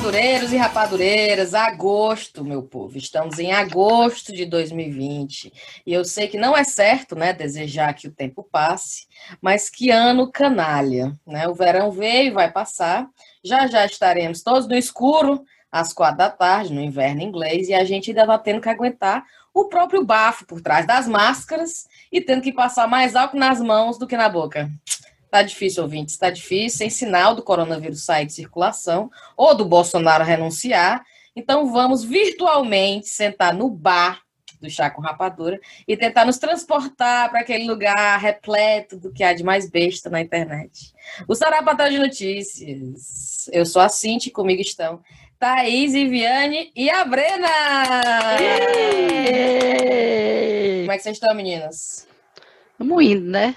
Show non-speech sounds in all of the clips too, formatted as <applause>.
rapadureiros e rapadureiras, agosto, meu povo. Estamos em agosto de 2020. E eu sei que não é certo, né, desejar que o tempo passe, mas que ano canalha, né? O verão veio e vai passar. Já já estaremos todos no escuro às quatro da tarde, no inverno inglês, e a gente ainda está tendo que aguentar o próprio bafo por trás das máscaras e tendo que passar mais álcool nas mãos do que na boca. Tá difícil, ouvintes, está difícil, sem sinal do coronavírus sair de circulação ou do Bolsonaro renunciar. Então vamos virtualmente sentar no bar do chá com rapadura e tentar nos transportar para aquele lugar repleto do que há de mais besta na internet. O Sarapatel de Notícias. Eu sou a Cinti, comigo estão Thaís, Viviane e a Brena! Como é que vocês estão, meninas? Estamos indo, né?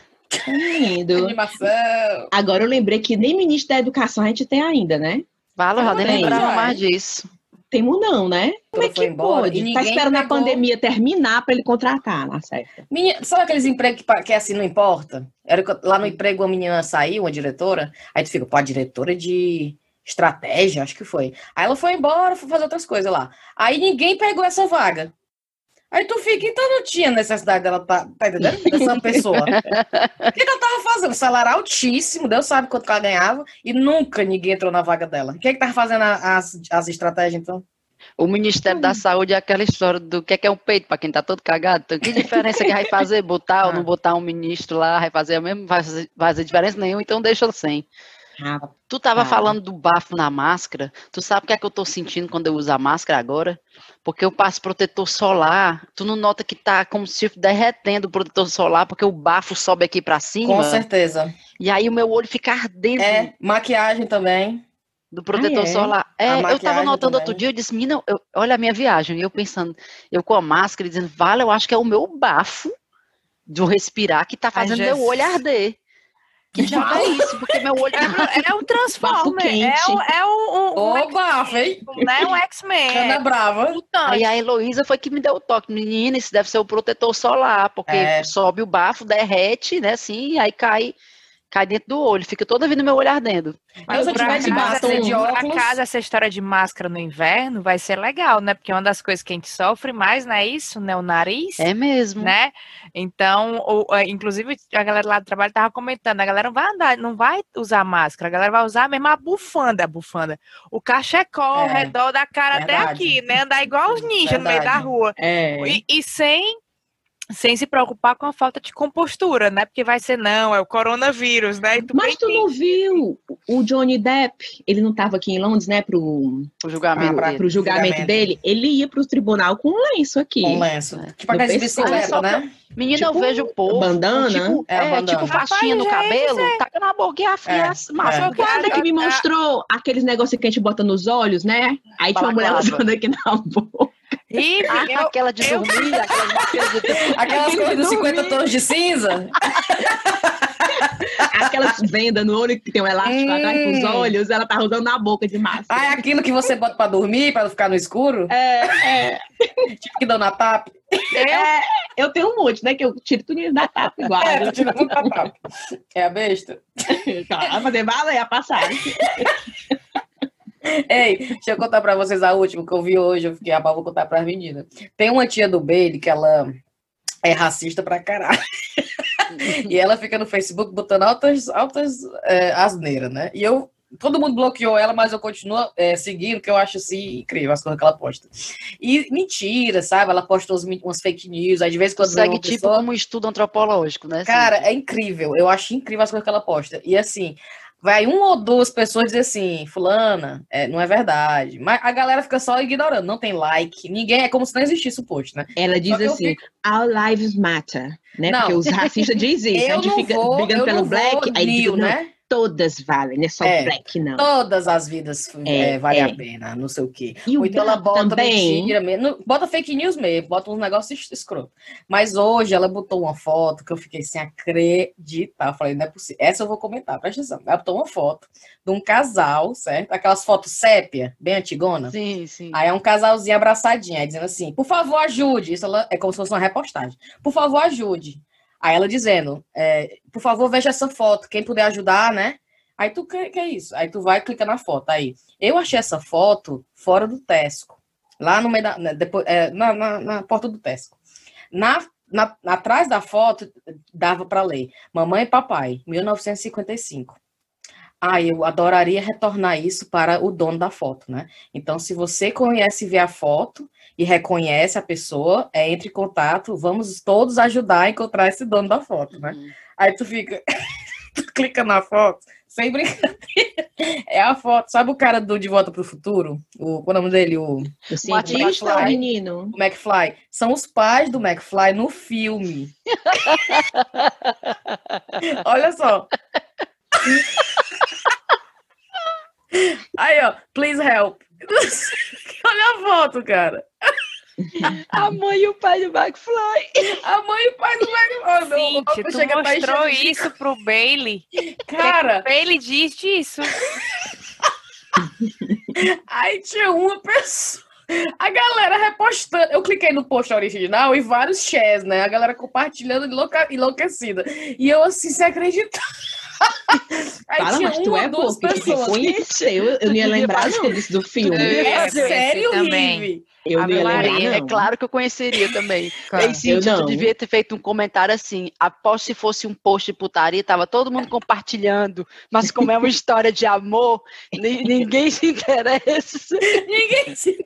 Lindo. Animação. Agora eu lembrei que nem ministro da educação a gente tem ainda, né? Fala, já nem lembrava mais disso. Temos não, né? Como é foi que embora pode? Tá ninguém esperando a pegou. pandemia terminar para ele contratar, na certa. Menina, sabe aqueles empregos que, que assim não importa? Era que lá no emprego uma menina saiu, uma diretora, aí tu fica, pô, a diretora de estratégia, acho que foi. Aí ela foi embora, foi fazer outras coisas lá. Aí ninguém pegou essa vaga. Aí tu fica, então não tinha necessidade dela, tá, tá entendendo? Dessa <laughs> pessoa. O que, que ela tava fazendo? Salário altíssimo, Deus sabe quanto que ela ganhava, e nunca ninguém entrou na vaga dela. O que que tava fazendo as, as estratégias, então? O Ministério da Saúde é aquela história do que é, que é um peito para quem tá todo cagado. Então, que diferença que vai fazer? Botar ou <laughs> não botar um ministro lá, vai fazer a mesma, vai fazer, vai fazer diferença nenhuma, então deixa sem. Tu tava Ah. falando do bafo na máscara. Tu sabe o que é que eu tô sentindo quando eu uso a máscara agora? Porque eu passo protetor solar. Tu não nota que tá como se derretendo o protetor solar, porque o bafo sobe aqui pra cima. Com certeza. E aí o meu olho fica ardendo É, maquiagem também. do protetor é? solar. É, eu tava notando outro também. dia, eu disse, menina, eu- olha a minha viagem. E eu pensando, eu com a máscara, dizendo, vale, eu acho que é o meu bafo do respirar que tá fazendo meu Jesus. olho arder. Que diabo é isso? Porque meu olho. É, é o Transformer, é o, é o, o, o Ô, bafo, hein? X-Men, né? O X-Men. Ana É Brava. Aí a Heloísa foi que me deu o toque. Menina, isso deve ser o protetor solar, porque É. sobe o bafo, derrete, né, assim, e aí cai, cai dentro do olho. Fica toda vendo meu olho ardendo. Mas se eu tiver de batom, essa- de óculos... acaso, essa história de máscara no inverno vai ser legal, né? Porque é uma das coisas que a gente sofre mais, não é isso, né? O nariz. É mesmo. Né? Então, o- é, inclusive, a galera lá do trabalho tava comentando, a galera não vai andar, não vai usar máscara, a galera vai usar mesmo a bufanda, a bufanda, o cachecol ao É, redor da cara até verdade. aqui, né? Andar igual os ninjas no meio da rua. É. E, e sem, sem se preocupar com a falta de compostura, né? Porque vai ser, não, é o coronavírus, né? Tu Mas tu não viu o Johnny Depp? Ele não estava aqui em Londres, né? Pro, O julgamento Ah, pra- dele. pro julgamento julgamento. dele. Ele ia pro tribunal com um lenço aqui. Com lenço. É. Tipo aquelas bicicletas, pescoço. né? Menina, Tipo, eu vejo o povo. bandana? Tipo, É, é, bandana. tipo faixinha no cabelo, taca na boca e afia É, as máscaras. é. Foi a Wanda que me Ah, ah, mostrou aqueles negócios que a gente bota nos olhos, né? Aí tinha uma mulher Balaclava. usando aqui na <laughs> boca. Ih, Ah, eu- aquela de eu- dormir, <laughs> aquelas máscaras de Aquelas coisas dos dormir. 50 tons de cinza. Aquelas vendas no olho que tem um elástico Hum. atrás pros olhos, ela tá usando na boca de máscara. Ah, é aquilo que você bota pra dormir, pra não ficar no escuro. É, é, Tipo que dão na tapa. é, eu tenho um monte, né? Que eu tiro tudo da tapa igual. É, tá tirando tudo da tapa. É a besta. <laughs> Vai fazer bala e a passagem. <laughs> Ei, deixa eu contar pra vocês a última que eu vi hoje. Eu fiquei, ah, mas vou contar pras meninas. Tem uma tia do Bailey que ela é racista pra caralho. <laughs> e ela fica no Facebook botando altas, altas é, asneiras, né? E eu. Todo mundo bloqueou ela, mas eu continuo é, seguindo, que eu acho assim incrível as coisas que ela posta. E mentira, sabe? Ela posta mi- umas fake news, aí de vez em quando Segue tipo pessoa- como um estudo antropológico, né? Cara, assim. é incrível. Eu acho incrível as coisas que ela posta. E assim, vai uma ou duas pessoas dizer assim, fulana, é, não é verdade. Mas a galera fica só ignorando, não tem like, ninguém, é como se não existisse o post, né? Ela diz assim, our lives matter, né? Não. Porque os racistas dizem isso. A <laughs> gente fica vou, brigando pelo black, aí né? Todas valem, não é só É. black, não. Todas as vidas É, é, vale é. a pena, não sei o quê. E o Ou então ela bota também. mentira mesmo. Bota fake news mesmo, bota uns negócios es- escroto. Mas hoje ela botou uma foto que eu fiquei sem acreditar. Eu falei, não é possível. Essa eu vou comentar, presta atenção. Ela botou uma foto de um casal, certo? Aquelas fotos sépia, bem antigona. Sim, sim. Aí é um casalzinho abraçadinho, aí dizendo assim, por favor, ajude. Isso ela- é como se fosse uma repostagem. Por favor, ajude. Aí ela dizendo, é, por favor, veja essa foto. Quem puder ajudar, né? Aí tu quer que é isso? Aí tu vai clica na foto. Aí, eu achei essa foto fora do Tesco. Lá no meio da. né, Depois, é, na, na, na porta do Tesco. Na, na, atrás da foto, dava para ler. Mamãe e papai, 1955. Ah, eu adoraria retornar isso para o dono da foto, né? Então, se você conhece e vê a foto e reconhece a pessoa, é, entre em contato, vamos todos ajudar a encontrar esse dono da foto, né? Uhum. Aí tu fica, <laughs> tu clica na foto, sem brincadeira. É a foto, sabe o cara do De Volta para o Futuro? O, qual é o nome dele? O, O cientista, McFly. o menino. o McFly. São os pais do McFly no filme. <laughs> Olha só. <laughs> Aí, ó, please help. <laughs> Olha a foto, cara. A mãe e o pai do McFly. A mãe e o pai do McFly. Cíntia, tu Chega, tá mostrou enchendo de- isso pro Bailey. Cara, O Bailey diz disso. <laughs> Aí tinha uma pessoa. A galera repostando. Eu cliquei no post original e vários shares, né? A galera compartilhando enlouca- enlouquecida. E eu assim, sem acreditar. Aí Fala, mas tu é duas porque pessoas. reconheceu. Eu não ia lembrar não disso do filme. É. É sério, também. Rive? Eu Ave Maria, É claro que eu conheceria também. Cara, <laughs> Ei, Cíntia, eu tu não. devia ter feito um comentário assim. Após se fosse um post de putaria, tava todo mundo compartilhando. Mas como é uma <laughs> história de amor, ni- ninguém se interessa. <laughs> Ninguém se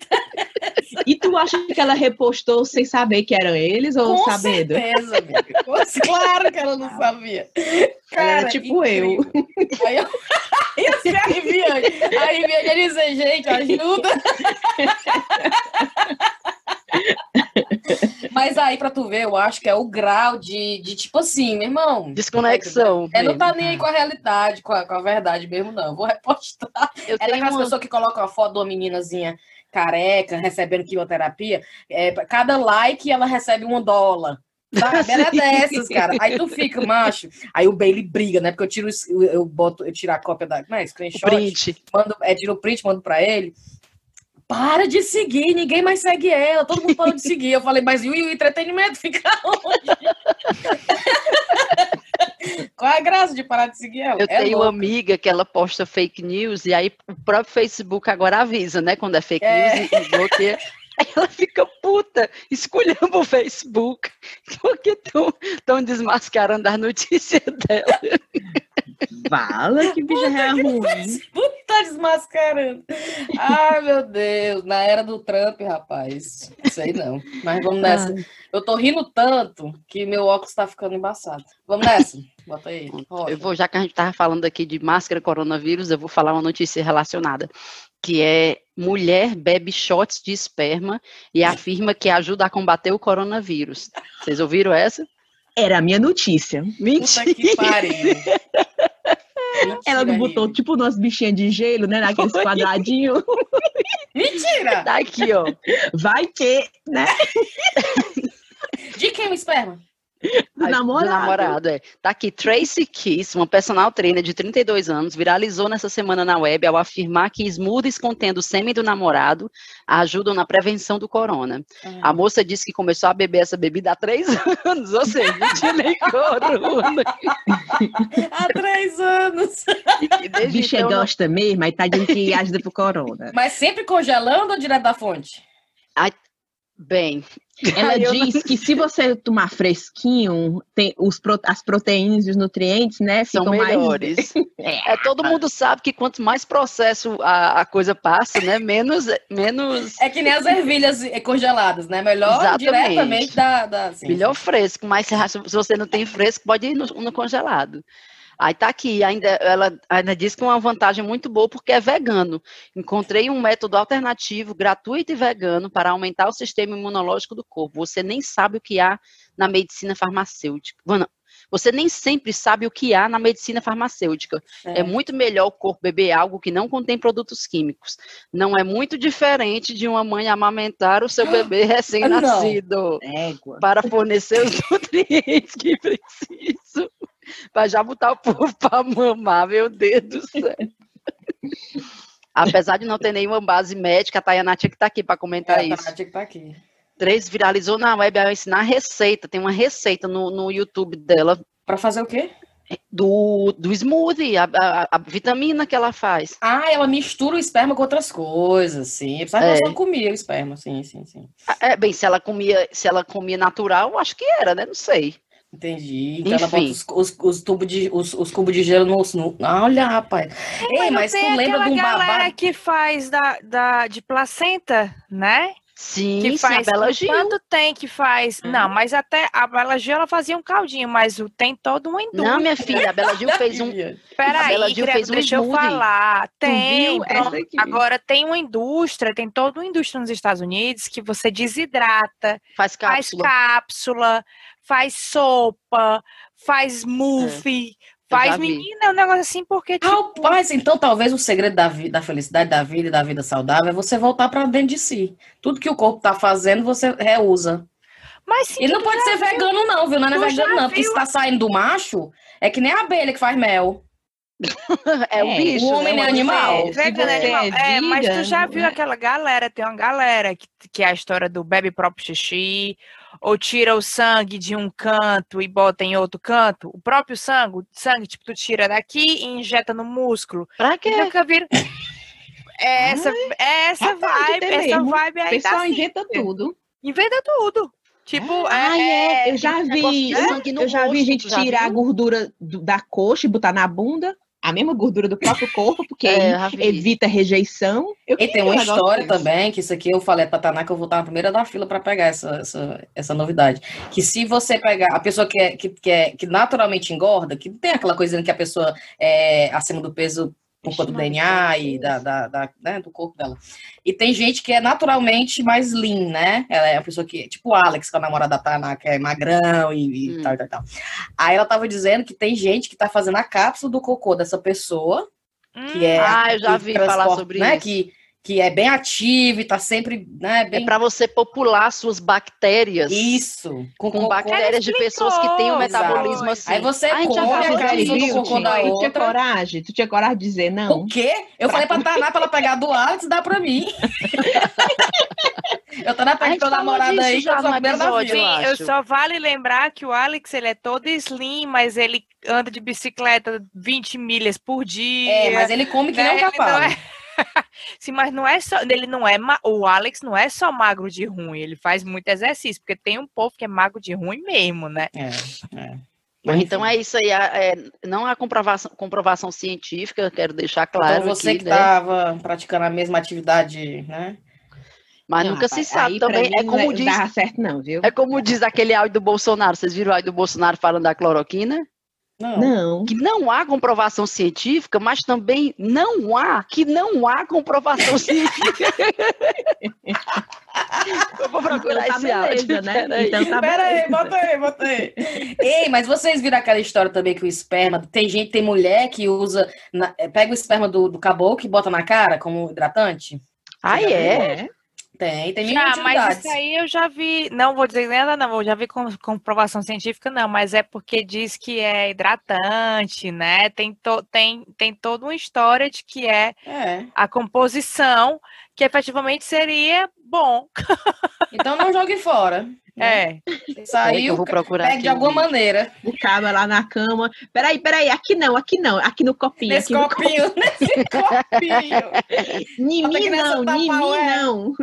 E tu acha que ela repostou sem saber que eram eles ou Com sabendo? certeza, amiga. Claro que ela não sabia. Ela era tipo eu. incrível. Aí eu. E assim, a Riviane. A Riviane ia dizer, gente, ajuda. <laughs> Mas aí, pra tu ver, eu acho que é o grau de, de tipo assim, meu irmão. Desconexão. É, não tá nem aí com a realidade, com a, com a verdade mesmo, não. Vou repostar. Eu É daquelas uma- pessoas que colocam a foto de uma meninazinha careca, recebendo quimioterapia. É, cada like ela recebe um dólar. Sabe? Ela é <laughs> dessas, cara. Aí tu fica, macho. Aí o Bailey briga, né? Porque eu tiro, eu, boto, eu tiro a cópia da. Não é, o screenshot. print. Mando, é, tiro o print, mando pra ele. Para de seguir, ninguém mais segue ela, todo mundo parou de seguir. Eu falei, mas e o, entretenimento fica onde? <laughs> Qual é a graça de parar de seguir ela? Eu É tenho uma louco. amiga que ela posta fake news e aí o próprio Facebook agora avisa, né? Quando é fake É. news e e bloqueia. <laughs> Aí ela fica puta, escolhendo o Facebook, porque estão desmascarando as notícias dela. <laughs> Fala que bicha é ruim. <laughs> tá desmascarando. Ai, meu Deus. Na era do Trump, rapaz. Sei não. Mas vamos nessa. Eu tô rindo tanto que meu óculos tá ficando embaçado. Vamos nessa. Bota aí. Rocha. Eu vou, já que a gente estava falando aqui de máscara coronavírus, eu vou falar uma notícia relacionada, que é mulher bebe shots de esperma e afirma que ajuda a combater o coronavírus. Vocês ouviram essa? Era a minha notícia. Puta Mentira! que pariu. Ela não botou, tipo, umas bichinhas de gelo, né? Naqueles Foi. quadradinhos. <laughs> Mentira! Tá aqui, ó. Vai que, né? De quem o esperma? Do Ai, namorado. Do namorado, é. Tá aqui, Tracy Kiss, uma personal trainer de 32 anos, viralizou nessa semana na web ao afirmar que smoothies contendo sêmen do namorado ajudam na prevenção do corona. A moça disse que começou a beber essa bebida há três <laughs> anos, ou seja, não tinha nem <laughs> corona. Há três anos. Bicha então, não- gosta mesmo, aí tá dizendo que ajuda pro corona. Mas sempre congelando ou direto da fonte? Bem, <laughs> Ela Ai, <laughs> eu não- diz que se você tomar fresquinho, tem os pro- as proteínas e os nutrientes, né, são ficam mais... melhores. <laughs> É. É, todo mundo sabe que quanto mais processo a, a coisa passa, né, menos, menos É que nem as ervilhas congeladas, né? Melhor Exatamente. diretamente da. da sim, Melhor fresco, mas se se você não tem fresco, pode ir no, no congelado. Aí tá aqui, ainda, ela ainda diz que é uma vantagem muito boa porque é vegano. Encontrei um método alternativo, gratuito e vegano, para aumentar o sistema imunológico do corpo. Você nem sabe o que há na medicina farmacêutica. Você nem sempre sabe o que há na medicina farmacêutica. É. muito melhor o corpo beber algo que não contém produtos químicos. Não é muito diferente de uma mãe amamentar o seu bebê <gasps> recém-nascido para fornecer os nutrientes que precisam. Para já botar o <laughs> povo para mamar, meu Deus do céu. Apesar de não ter nenhuma base médica, a Tayana tinha que estar aqui para comentar É, a isso. Tati que tá aqui. Três viralizou na web a ensinar receita. Tem uma receita no, no YouTube dela. Pra fazer o quê? Do, do smoothie, a, a- a vitamina que ela faz. Ah, ela mistura o esperma com outras coisas, sim. Sabe que É. ela só comia o esperma, sim, sim, sim. É, bem, se ela comia, se ela comia natural, acho que era, né? Não sei. Entendi. Então ela bota Enfim. os, os, os tubos de, os, os cubos de gelo no. no... Ah, olha, rapaz. Ei, mas tu lembra de aquela um galera babado? que faz da, da, de placenta, né? Sim, que sim, faz a Bela Gil. quanto tem que faz Hum. não mas até a Bela Gil ela fazia um caldinho mas tem todo uma indústria Não, minha filha, a Bela Gil fez um. A Bela Peraí, Gil fez um deixa eu falar. Tem, agora tem uma indústria, tem toda uma indústria nos Estados Unidos que você desidrata, Faz faz cápsula. Faz sopa, faz smoothie, faz já vi. menina, é um negócio assim, porque tipo, Rapaz, então talvez o segredo da, da felicidade da vida e da vida saudável é você voltar pra dentro de si. Tudo que o corpo tá fazendo, você reusa. mas sim, E não pode ser vegano, não, viu? Não é Tu já vegano, não. Porque viu? se tá saindo do macho, é que nem a abelha que faz mel. <laughs> É o É, bicho. o homem né? é Uma animal. diferença. Vegano você animal. é É, mas tu já viu né? aquela galera, tem uma galera que, que é a história do bebe próprio xixi, ou tira o sangue de um canto e bota em outro canto, o próprio sangue, sangue, tipo, tu tira daqui e injeta no músculo. Pra quê? Nunca viram. É essa, é essa Rapaz, vibe, essa mesmo. vibe O aí tá pessoal assim. inventa tudo. Inventa tudo. Tipo, Ah, é, é, eu já negócio vi, eu- sangue no eu já vi gente tirar a gordura do- da coxa e botar na bunda, a mesma gordura do próprio corpo, porque É, evita rejeição. Eu E tem uma um história desse. também, que isso aqui eu falei pra Taná que eu vou estar na primeira da fila para pegar essa, essa, essa novidade. Que se você pegar a pessoa que, é, que, que, é, que naturalmente engorda, que tem aquela coisa que a pessoa é acima do peso por conta do DNA e da, da, da- né, do corpo dela. E tem gente que é naturalmente mais lean, né? Ela é a pessoa que, tipo o Alex, que é a namorada da Taná, que é magrão e, e Hum. tal, tal, tal. Aí ela tava dizendo que tem gente que tá fazendo a cápsula do cocô dessa pessoa, que é Ah, eu já vi falar sobre né, isso. Que, que é bem ativo e tá sempre, né, É bem... para você popular suas bactérias. Isso, com, Com bactérias de pessoas que têm um explicou, metabolismo exato. assim. Aí você A gente já come a do Viu, cocô da Tu tinha outra. coragem? Tu tinha coragem de dizer não? O quê? Eu falei pra Taná pra ela pegar do Alex e dar pra mim. <laughs> eu tô na A pega gente teu falou namorado disso aí, já eu no episódio. Sim, eu acho. só vale lembrar que o Alex ele é todo slim, mas ele anda de bicicleta 20 milhas por dia. É, mas ele come que né? nem um Ele não cavalo. É- <laughs> Sim, mas não é só. Ele não é. O Alex não é só magro de ruim, ele faz muito exercício, porque tem um povo que é magro de ruim mesmo, né? É, é. Mas então é isso aí. a- é, não há comprovação, comprovação científica, quero deixar claro Então você aqui, que né? tava praticando a mesma atividade, né? Mas Não, nunca se rapaz, sabe aí pra também. mim É não como diz, certo não, viu? é como diz aquele áudio do Bolsonaro. Vocês viram o áudio do Bolsonaro falando da cloroquina? Não. Não. Que não há comprovação científica, mas também não há, que não há comprovação <laughs> científica. Eu vou procurar Então tá esse áudio. beleza, né? peraí. Então tá Pera aí, bota aí, bota aí. Ei, mas vocês viram aquela história também que o esperma. Tem gente, tem mulher que usa. na- pega o esperma do, do caboclo e bota na cara como hidratante? Ah, é? É. Tem, tem Já, mas isso aí eu já vi. Não vou dizer nada, não. Eu já vi com comprovação científica, não. Mas é porque diz que é hidratante, né? Tem, to, tem, tem toda uma história de que é É. a composição, que efetivamente seria bom. Então não jogue fora. né? É. Que eu Saiu, vou procurar pegue aqui de alguma maneira. O cabo lá na cama. Peraí, peraí, aqui não, aqui não, aqui no copinho. Nesse aqui no copinho, nesse copinho. Nessa não, em mim Tupperware. não.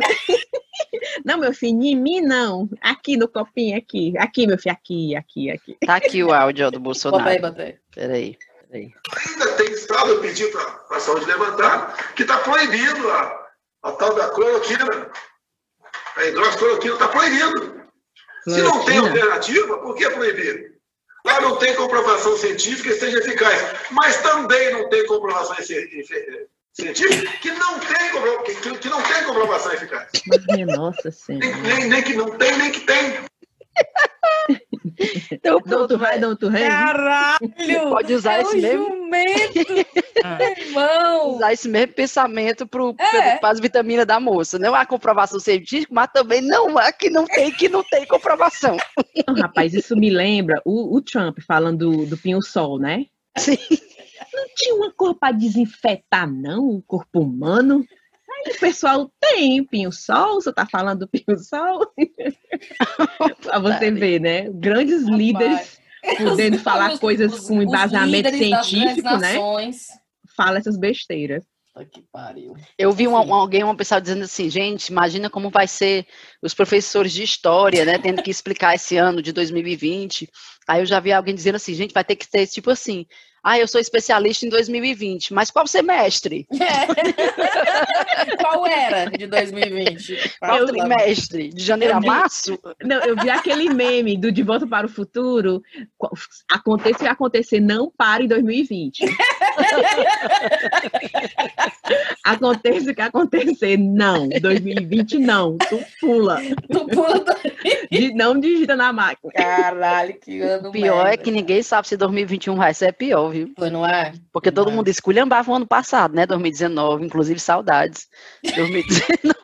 <laughs> não, meu filho, em mim não. Aqui no copinho, aqui. Aqui, meu filho, aqui, aqui, aqui. Tá aqui o áudio do Bota aí, Bolsonaro. bota aí. Peraí, peraí. ainda tem estado, eu pedi para a saúde levantar, que está proibido a, a tal da cloroquina. A hidroxicloroquina está proibido. Se não tem alternativa, por que proibir? Ah, não tem comprovação científica que seja eficaz. Mas também não tem comprovação ci- ci- científica que não tem, que, que- não tem comprovação eficaz. Nossa Nem, senhora. nem, nem que não tem, nem que tem. Então, Doutor vai, doutor rei. Caralho! Pode usar é esse o mesmo, jumento, meu <laughs> irmão. usar esse mesmo pensamento pro, É. para as vitaminas da moça. Não há comprovação científica, mas também não há que não tem, que não tem comprovação. Não, rapaz, isso me lembra o, o Trump falando do, do pinho-sol, né? Sim. Não tinha uma cor para desinfetar, não, o corpo humano? O pessoal tem pinho-sol, você tá falando do pinho-sol? <laughs> pra você ver, né? Grandes Rapaz. líderes <laughs> podendo falar Os- coisas os- com embasamento científico, né? Fala essas besteiras. Puta que pariu. Eu vi uma- Enfim. alguém, uma pessoa dizendo assim, gente, imagina como vai ser os professores de história, né, tendo que explicar esse ano de 2020. Aí eu já vi alguém dizendo assim, gente, vai ter que ter tipo assim, ah, eu sou especialista em 2020, mas qual semestre? <laughs> Qual era de 2020? Qual Eu- trimestre? De janeiro a março? Não, eu vi aquele meme do De Volta para o Futuro. Aconteça o que acontecer, não para em 2020. <laughs> Aconteça o que acontecer, não. 2020 não. Tu pula. Tu pula. Di- Não digita na máquina. Caralho, que ano O pior é merda. que ninguém sabe se 2021 vai ser pior, viu? Foi, não é? Porque todo É. mundo esculhambava o ano passado, né? 2019, inclusive saudades. 2019.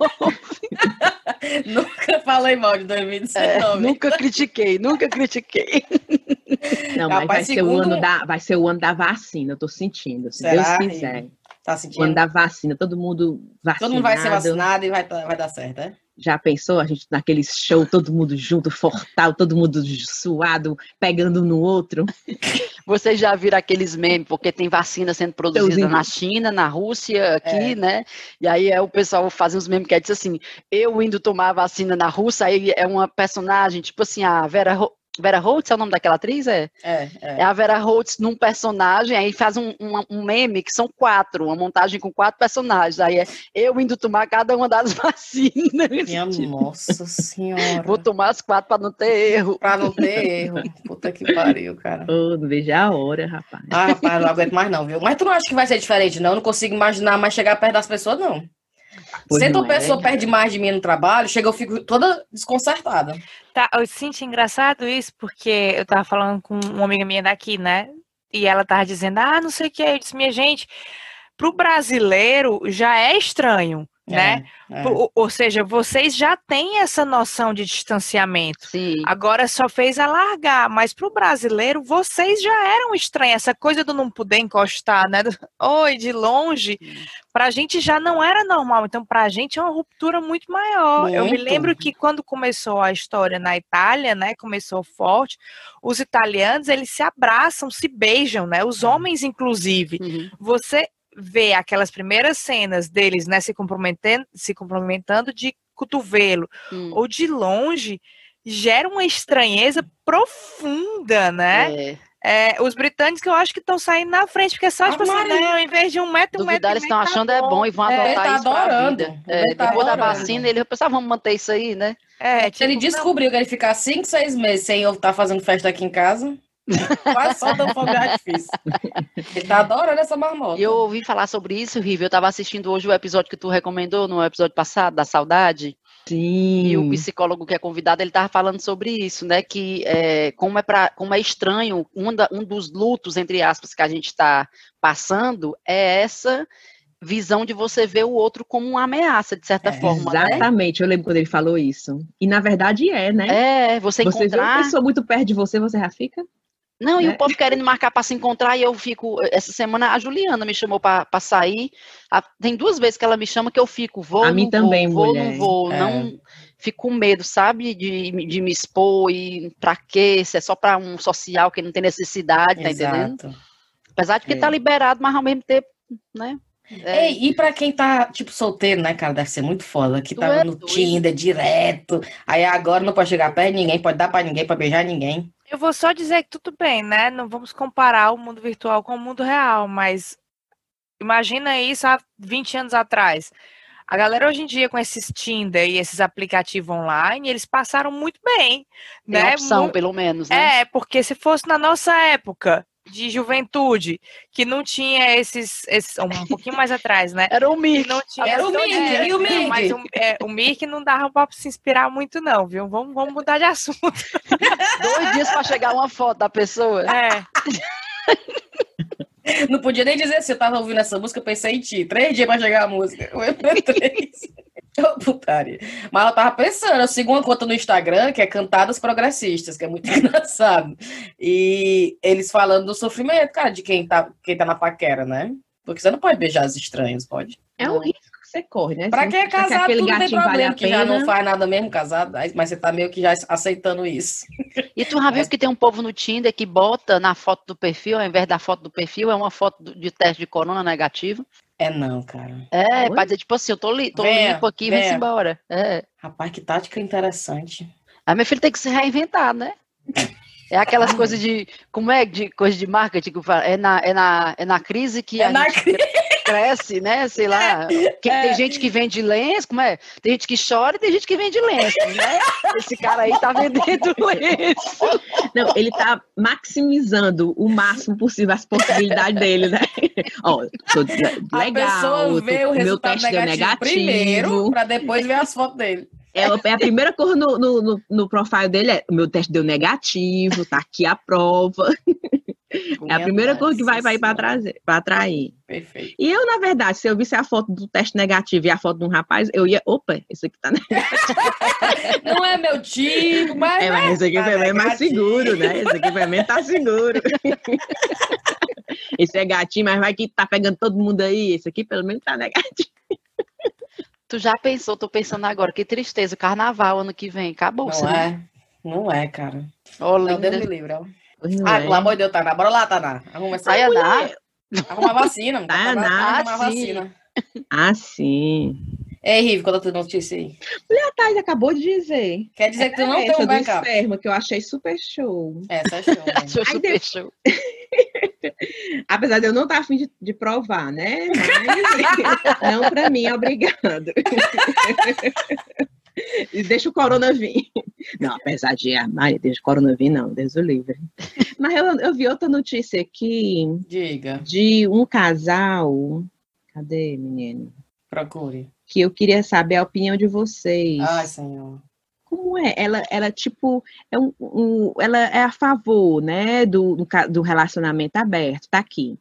<laughs> <laughs> Nunca falei mal de 2019. nunca critiquei, nunca critiquei. <laughs> Não, mas Rapaz, vai ser, o segundo- ano da, vai ser o ano da vacina, eu tô sentindo. Se Será, Deus quiser. Tá O ano sentindo? da vacina, todo mundo vacinado. Todo mundo vai ser vacinado e vai, vai dar certo, é? Já pensou? A gente naquele show, todo mundo junto, fortal, todo mundo suado, pegando um no outro. <laughs> Vocês já viram aqueles memes, porque tem vacina sendo produzida na China, na Rússia, aqui, É. né? E aí é o pessoal faz uns memes que é diz assim, eu indo tomar a vacina na Rússia, aí é uma personagem, tipo assim, a Vera, Vera Holtz é o nome daquela atriz? É? É, É é. a Vera Holtz num personagem, aí faz um, um, um meme que são quatro, uma montagem com quatro personagens. Aí é eu indo tomar cada uma das <laughs> vacinas. Minha nossa senhora. Vou tomar as quatro para não ter erro. Pra não ter erro. Puta que pariu, cara. Oh, não vejo a hora, rapaz. Ah, rapaz, não aguento mais não, viu? Mas tu não acha que vai ser diferente, não? Eu não consigo imaginar mais chegar perto das pessoas, não. Pois Senta uma é? pessoa perto demais de mim no trabalho, chega eu fico toda desconcertada. Tá, eu sinto engraçado isso, porque eu tava falando com uma amiga minha daqui, né? E ela tava dizendo, ah, não sei o que. Eu disse, minha gente, pro brasileiro já é estranho, né? É, é. Ou, ou seja, vocês já têm essa noção de distanciamento. Sim. Agora só fez alargar, mas pro brasileiro vocês já eram estranhos. Essa coisa do não poder encostar, né? Oi, de longe, pra gente já não era normal. Então, pra gente é uma ruptura muito maior. Eu me Muito. lembro que quando começou a história na Itália, né? Começou forte, os italianos eles se abraçam, se beijam, né? Os homens, inclusive Uhum. você vê aquelas primeiras cenas deles, né, se cumprimentando, se cumprimentando de cotovelo Hum. ou de longe, gera uma estranheza profunda, né? É. É, os britânicos que eu acho que estão saindo na frente, porque é só, Ah, tipo assim, não, em vez de um metro, um metro e eles estão tá achando é bom e vão É, adotar ele tá isso pra adorando. vida. Ele É, tá depois da adorando. vacina, ele pensou, vamos manter isso aí, né? É, Se ele tipo, não, descobriu que ele ficar 5, 6 meses sem eu estar fazendo festa aqui em casa, quase só dando fogo de artifício. Ele tá adorando essa marmota. E eu ouvi falar sobre isso, Rive. Eu estava assistindo hoje o episódio que tu recomendou no episódio passado, da saudade. E o Sim. psicólogo que é convidado, ele estava falando sobre isso, né? Que é, como, é pra, como é estranho, um, da- um dos lutos, entre aspas, que a gente está passando é essa visão de você ver o outro como uma ameaça, de certa É, forma, né? Exatamente, eu lembro quando ele falou isso. E na verdade é, né? É, você, você vê uma encontrar... pessoa muito perto de você, você já fica? Não, e né? o povo querendo marcar para se encontrar e eu fico. Essa semana a Juliana me chamou para sair. A- tem duas vezes que ela me chama que eu fico, vou, A mim vou, também, vou, mulher. não vou, É. não. Fico com medo, sabe, de, de me expor e pra quê? Se é só para um social que não tem necessidade, tá entendendo? Exato. Apesar de que É. tá liberado, mas ao mesmo tempo, né? É, Ei, e pra quem tá, tipo, solteiro, né, cara? Deve ser muito foda. Que tava é no doido. Tinder direto. Aí agora não pode chegar perto de ninguém, pode dar pra ninguém, pode beijar ninguém. Eu vou só dizer que tudo bem, né? Não vamos comparar o mundo virtual com o mundo real, mas imagina isso há 20 anos atrás. A galera hoje em dia, com esses Tinder e esses aplicativos online, eles passaram muito bem, tem né? opção, Mu- pelo menos, né? É, porque se fosse na nossa época de juventude, que não tinha esses, esses um <laughs> pouquinho mais atrás, né? Era o Que Mir. não tinha Era o essa- Mirk, é, e o não, Mirk? Mas o, é, o Mirk não dava pra se inspirar muito, não, viu? Vamos, vamos mudar de assunto. <laughs> Dois dias para chegar uma foto da pessoa. É. Não podia nem dizer se eu tava ouvindo essa música, eu pensei em ti. Três dias pra chegar a música. <laughs> Eu três. <laughs> Putaria. Mas eu tava pensando, eu sigo uma conta no Instagram que é Cantadas Progressistas, que é muito <laughs> engraçado. E eles falando do sofrimento, cara, de quem tá, quem tá na paquera, né? Porque você não pode beijar os estranhos, pode? É um risco que você corre, né? Pra quem é casado, aquele tudo tem vale problema, a que já não faz nada mesmo casado, mas você tá meio que já aceitando isso. <laughs> E tu já viu que tem um povo no Tinder que bota na foto do perfil, ao invés da foto do perfil, é uma foto de teste de corona negativo? É não, cara. É, Oi? pra dizer, tipo assim, eu tô, li, tô limpo aqui, vem-se embora. É. Rapaz, que tática interessante. Aí meu filho tem que se reinventar, né? É aquelas <laughs> coisas de. Como é? De coisa de marketing que eu falo? É na, é na, é na crise que É a na gente cre- cresce, né? Sei lá. Que- É. Tem gente que vende lenço, como é? Tem gente que chora e tem gente que vende lenço, né? Esse cara aí tá vendendo <laughs> lenço. Não, ele tá maximizando o máximo possível as possibilidades dele, né? <laughs> Ó, tô le- A legal, pessoa tô- vê o meu resultado teste deu negativo, primeiro, negativo. pra depois ver as fotos dele. É, a- é a primeira coisa no, no, no, no profile dele é o meu teste deu negativo, tá aqui a prova. <laughs> É a primeira coisa que vai, vai para trazer, para atrair. Perfeito. E eu, na verdade, se eu visse a foto do teste negativo e a foto de um rapaz, eu ia, opa, esse aqui tá <laughs> negativo. Não é meu tipo, mas. É, mas esse aqui tá pelo menos é mais seguro, né? Esse aqui pelo menos tá seguro. <laughs> Esse é gatinho, mas vai que tá pegando todo mundo aí. Esse aqui pelo menos tá negativo. Tu já pensou, tô pensando agora, que tristeza, carnaval ano que vem, acabou. Não é? Não é, cara. Ó, Não. Deus me livre. ó. Não Ah, é. pelo amor de Deus, Taná. Bora lá, Taná. Arruma essa Saia da. Arruma a vacina. Taná, Arruma a sim. vacina. Ah, sim. Ei, Rive, conta tua notícia aí. A Thais acabou de dizer. Quer dizer que tu não tem Essa um backup. esperma, que eu achei super show. Essa é show. né? <laughs> Achou Aí super show. <laughs> Apesar de eu não estar afim de, de provar, né? Mas não pra mim, obrigado. <laughs> Deixa o corona vir. Não, apesar de, ah, Maria, deixa o corona vir, não, Deus o livre. Mas eu, eu vi outra notícia aqui Diga, de um casal. Cadê, menino? procure. Que eu queria saber a opinião de vocês. Ai, senhor. Como é? Ela, ela tipo, é um, um- ela é a favor, né, do, do, relacionamento aberto. Tá aqui.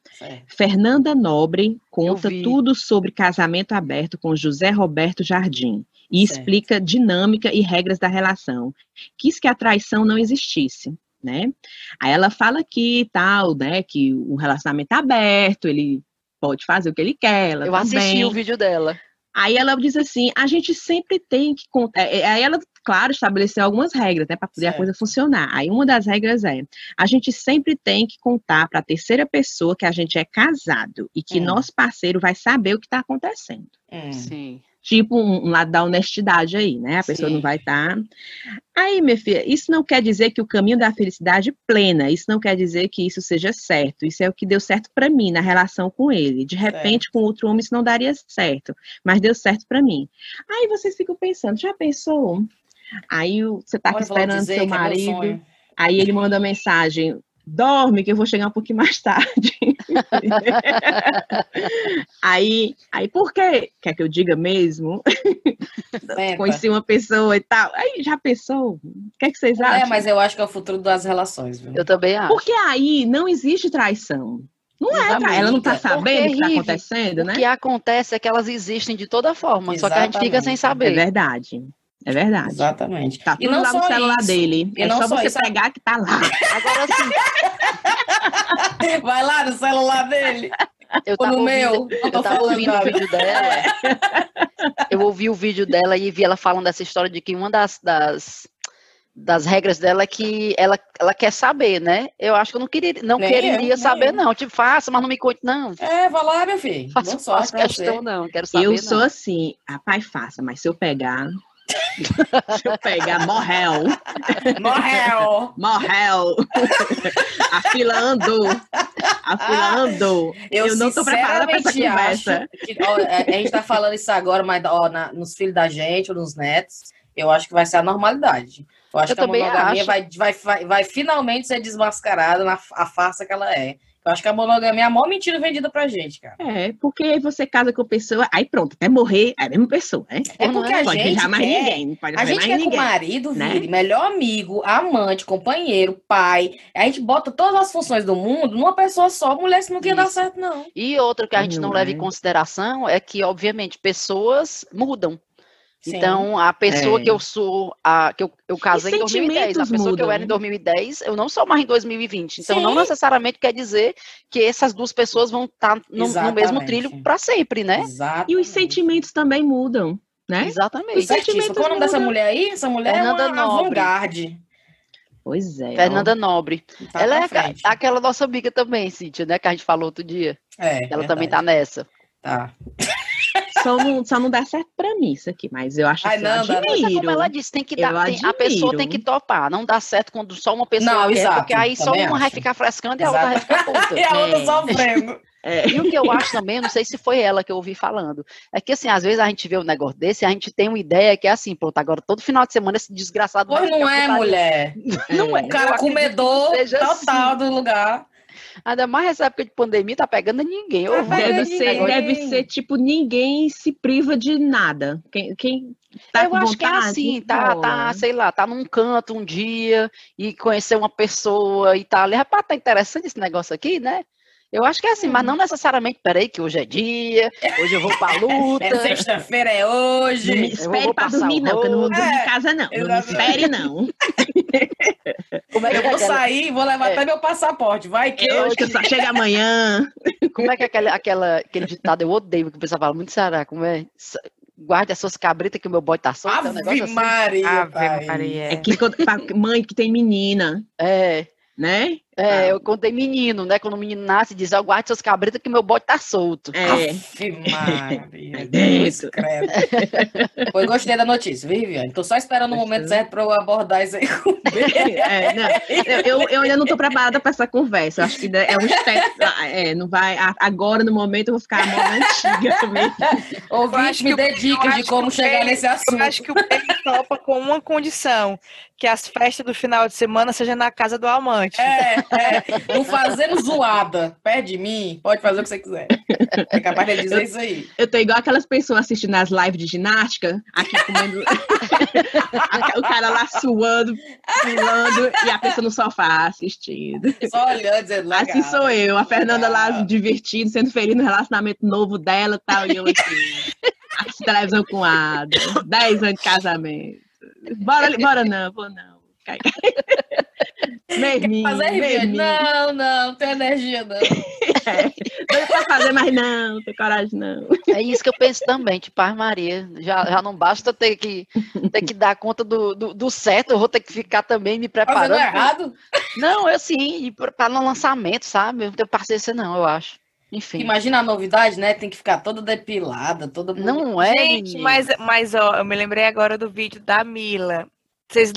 Fernanda Nobre conta tudo sobre casamento aberto com José Roberto Jardim e Certo. explica dinâmica e regras da relação. Quis que a traição não existisse, né? Aí ela fala aqui tal, né, que um relacionamento aberto, ele pode fazer o que ele quer, ela Eu assisti também. o vídeo dela. Aí ela diz assim: a gente sempre tem que contar. é, é, Aí ela, claro, estabeleceu algumas regras, né, para poder a Certo. coisa funcionar. Aí uma das regras é: a gente sempre tem que contar para a terceira pessoa que a gente é casado e que Hum. nosso parceiro vai saber o que está acontecendo. Hum. Sim. Tipo um, um lado da honestidade aí, né? A pessoa Sim. não vai estar. Aí, minha filha, isso não quer dizer que o caminho da felicidade plena, isso não quer dizer que isso seja certo. Isso é o que deu certo para mim na relação com ele. De repente, com outro homem, isso não daria certo, mas deu certo para mim. Aí vocês ficam pensando, já pensou? Aí você tá aqui esperando seu é marido, sonho. aí ele manda mensagem. Dorme, que eu vou chegar um pouquinho mais tarde. <laughs> aí, aí, por quê? Quer que eu diga mesmo? Conheci uma pessoa e tal. Aí já pensou? O que, é que vocês acham? É, mas eu acho que é o futuro das relações, viu? Eu também acho. Porque aí não existe traição. Não é, Exatamente. tra- ela não tá Porque, sabendo o que está acontecendo, O né? que acontece é que elas existem de toda forma, só que a gente fica sem Exatamente. É saber. verdade. É verdade. Exatamente. Tá E tudo não lá no celular isso. dele. E é não só só você isso. pegar que tá lá. Agora sim, Vai lá no celular dele. eu tava no ouvindo, meu. Eu tava falando ouvindo o vídeo dela. <laughs> Eu ouvi o vídeo dela e vi ela falando dessa história de que uma das, das, das regras dela é que ela, ela quer saber, né? Eu acho que eu não queria, não Nem queria eu, saber, eu. não. Tipo, faça, mas não me conte, não. É, vai lá, meu filho. Faço, faço questão, você. não. Quero saber, Eu não. sou assim, rapaz, faça, mas se eu pegar. Se eu pegar, morreu. Morreu. Morreu! a fila andou. A fila andou. Eu, não tô preparada para essa sinceramente conversa. que, ó, a, a gente tá falando isso agora, mas ó, na- nos filhos da gente, ou nos netos, eu acho que vai ser a normalidade. Eu acho Eu que a também monogamia acho. vai, vai, vai, vai finalmente ser desmascarada na a farsa que ela é. Eu acho que a monogamia é a maior mentira vendida pra gente, cara. É, porque aí você casa com a pessoa, aí pronto, até morrer, é a mesma pessoa, né? É Não porque é? a pode gente beijar mais quer, ninguém, não pode A gente mais quer que o marido né? vire melhor amigo, amante, companheiro, pai. A gente bota todas as funções do mundo numa pessoa só. Mulher, isso não ia dar certo, não. E outra que a gente não, Não leva é. em consideração é que, obviamente, pessoas mudam. Sim. Então, a pessoa É. que eu sou, a, que eu, eu casei em 2010, a sentimentos pessoa que eu mudam. era em 2010, eu não sou mais em 2020. Então, não Sim. necessariamente quer dizer que essas duas pessoas vão estar no, no mesmo Exatamente. trilho para sempre, né? Exato. E os sentimentos também mudam, né? Exatamente. Certíssimo. Qual é o nome dessa mudam. mulher aí? Essa mulher Fernanda é uma Nobre. avant-garde. Pois é. ó. Fernanda Nobre. Tá ela é frente. aquela nossa amiga também, Cíntia, né? Que a gente falou outro dia. É, Ela também verdade. tá nessa. Tá. Só não, só não dá certo pra mim isso aqui, mas eu acho Ai, assim, não, eu não. Mas é como admiro. ela disse, tem que dar, tem- a pessoa tem admiro. que topar. Não dá certo quando só uma pessoa Não, quer, exato, porque aí só uma vai acho. ficar frescando e a outra vai ficar puta. <laughs> E a outra É. sofrendo. <laughs> É. E o que eu acho também, eu não sei se foi ela que eu ouvi falando, é que assim, às vezes a gente vê um negócio desse e a gente tem uma ideia que é assim, pronto, agora todo final de semana esse desgraçado vai Pois não ficar é, mulher. <laughs> Não é. O cara que comedor total assim. do lugar. Ainda mais essa época de pandemia, tá pegando ninguém. Tá Deve ser, ninguém. deve ser tipo, ninguém se priva de nada. Quem, quem tá eu com acho que é vontade, assim, tá, tá, rola. sei lá, tá num canto um dia e conhecer uma pessoa e tal. Rapaz, tá interessante esse negócio aqui, né? Eu acho que é assim, mas não necessariamente, peraí, que hoje é dia, hoje eu vou pra <laughs> luta. É <laughs> sexta-feira, é hoje. Não me eu espere vou pra dormir, não, porque eu não vou dormir É, em casa, não. Não me espere, não. Como é que Eu é vou aquela, sair, vou levar É. até meu passaporte. Vai que Eu acho que eu só chego amanhã. <laughs> como é, que é aquela, aquela, aquele ditado, eu odeio, que o pessoal fala muito Ceará, como é? Guarde as suas cabritas que o meu bode tá solto, é um Ave assim. Maria, Ave pai. Maria. É que quando- mãe que tem menina, É, né? é, Ah. eu contei menino, né? Quando o menino nasce, diz, ó, guarde suas cabritas que meu bode tá solto. É. Ave Maria. Aí Deus dentro. gostei da notícia, viu, Viviane? Tô só esperando o momento certo pra eu abordar isso aí com. <laughs> É, não, eu, eu- eu ainda não tô preparada para essa conversa. Eu acho que é um step. É, não vai. Agora, no momento, eu vou ficar a moda antiga também. Ouvinte, me que dê dicas de que como chegar Pedro- nesse assunto. Eu acho que o Pedro topa com uma condição, que as festas do final de semana seja na casa do amante. É, é. Não fazendo zoada. Perto de mim, pode fazer o que você quiser. É capaz de dizer isso aí. Eu tô igual aquelas pessoas assistindo as lives de ginástica, aqui comendo. <laughs> o cara lá suando, pulando, e a pessoa no sofá assistindo. Só olhando, dizendo legal. Assim sou eu, a Fernanda lá Legal. divertindo, sendo feliz no relacionamento novo dela e tal, e eu aqui. assistindo televisão com a 10 anos de casamento. Bora, bora não, vou não. <laughs> Merminho, Fazer merminho. Não, não, não tem energia, não. <laughs> Não pra fazer, mas não, não tem coragem não. É isso que eu penso também, tipo, ai Maria, já, já não basta ter que, ter que dar conta do, do, do certo, eu vou ter que ficar também me preparando. Fazendo errado. <laughs> Não, eu assim, para no lançamento, sabe? Eu não tenho paciência não, eu acho. Enfim. Imagina a novidade, né? Tem que ficar toda depilada, toda Não é, Gente, menino. mas, mas ó, eu me lembrei agora do vídeo da Mila. Vocês,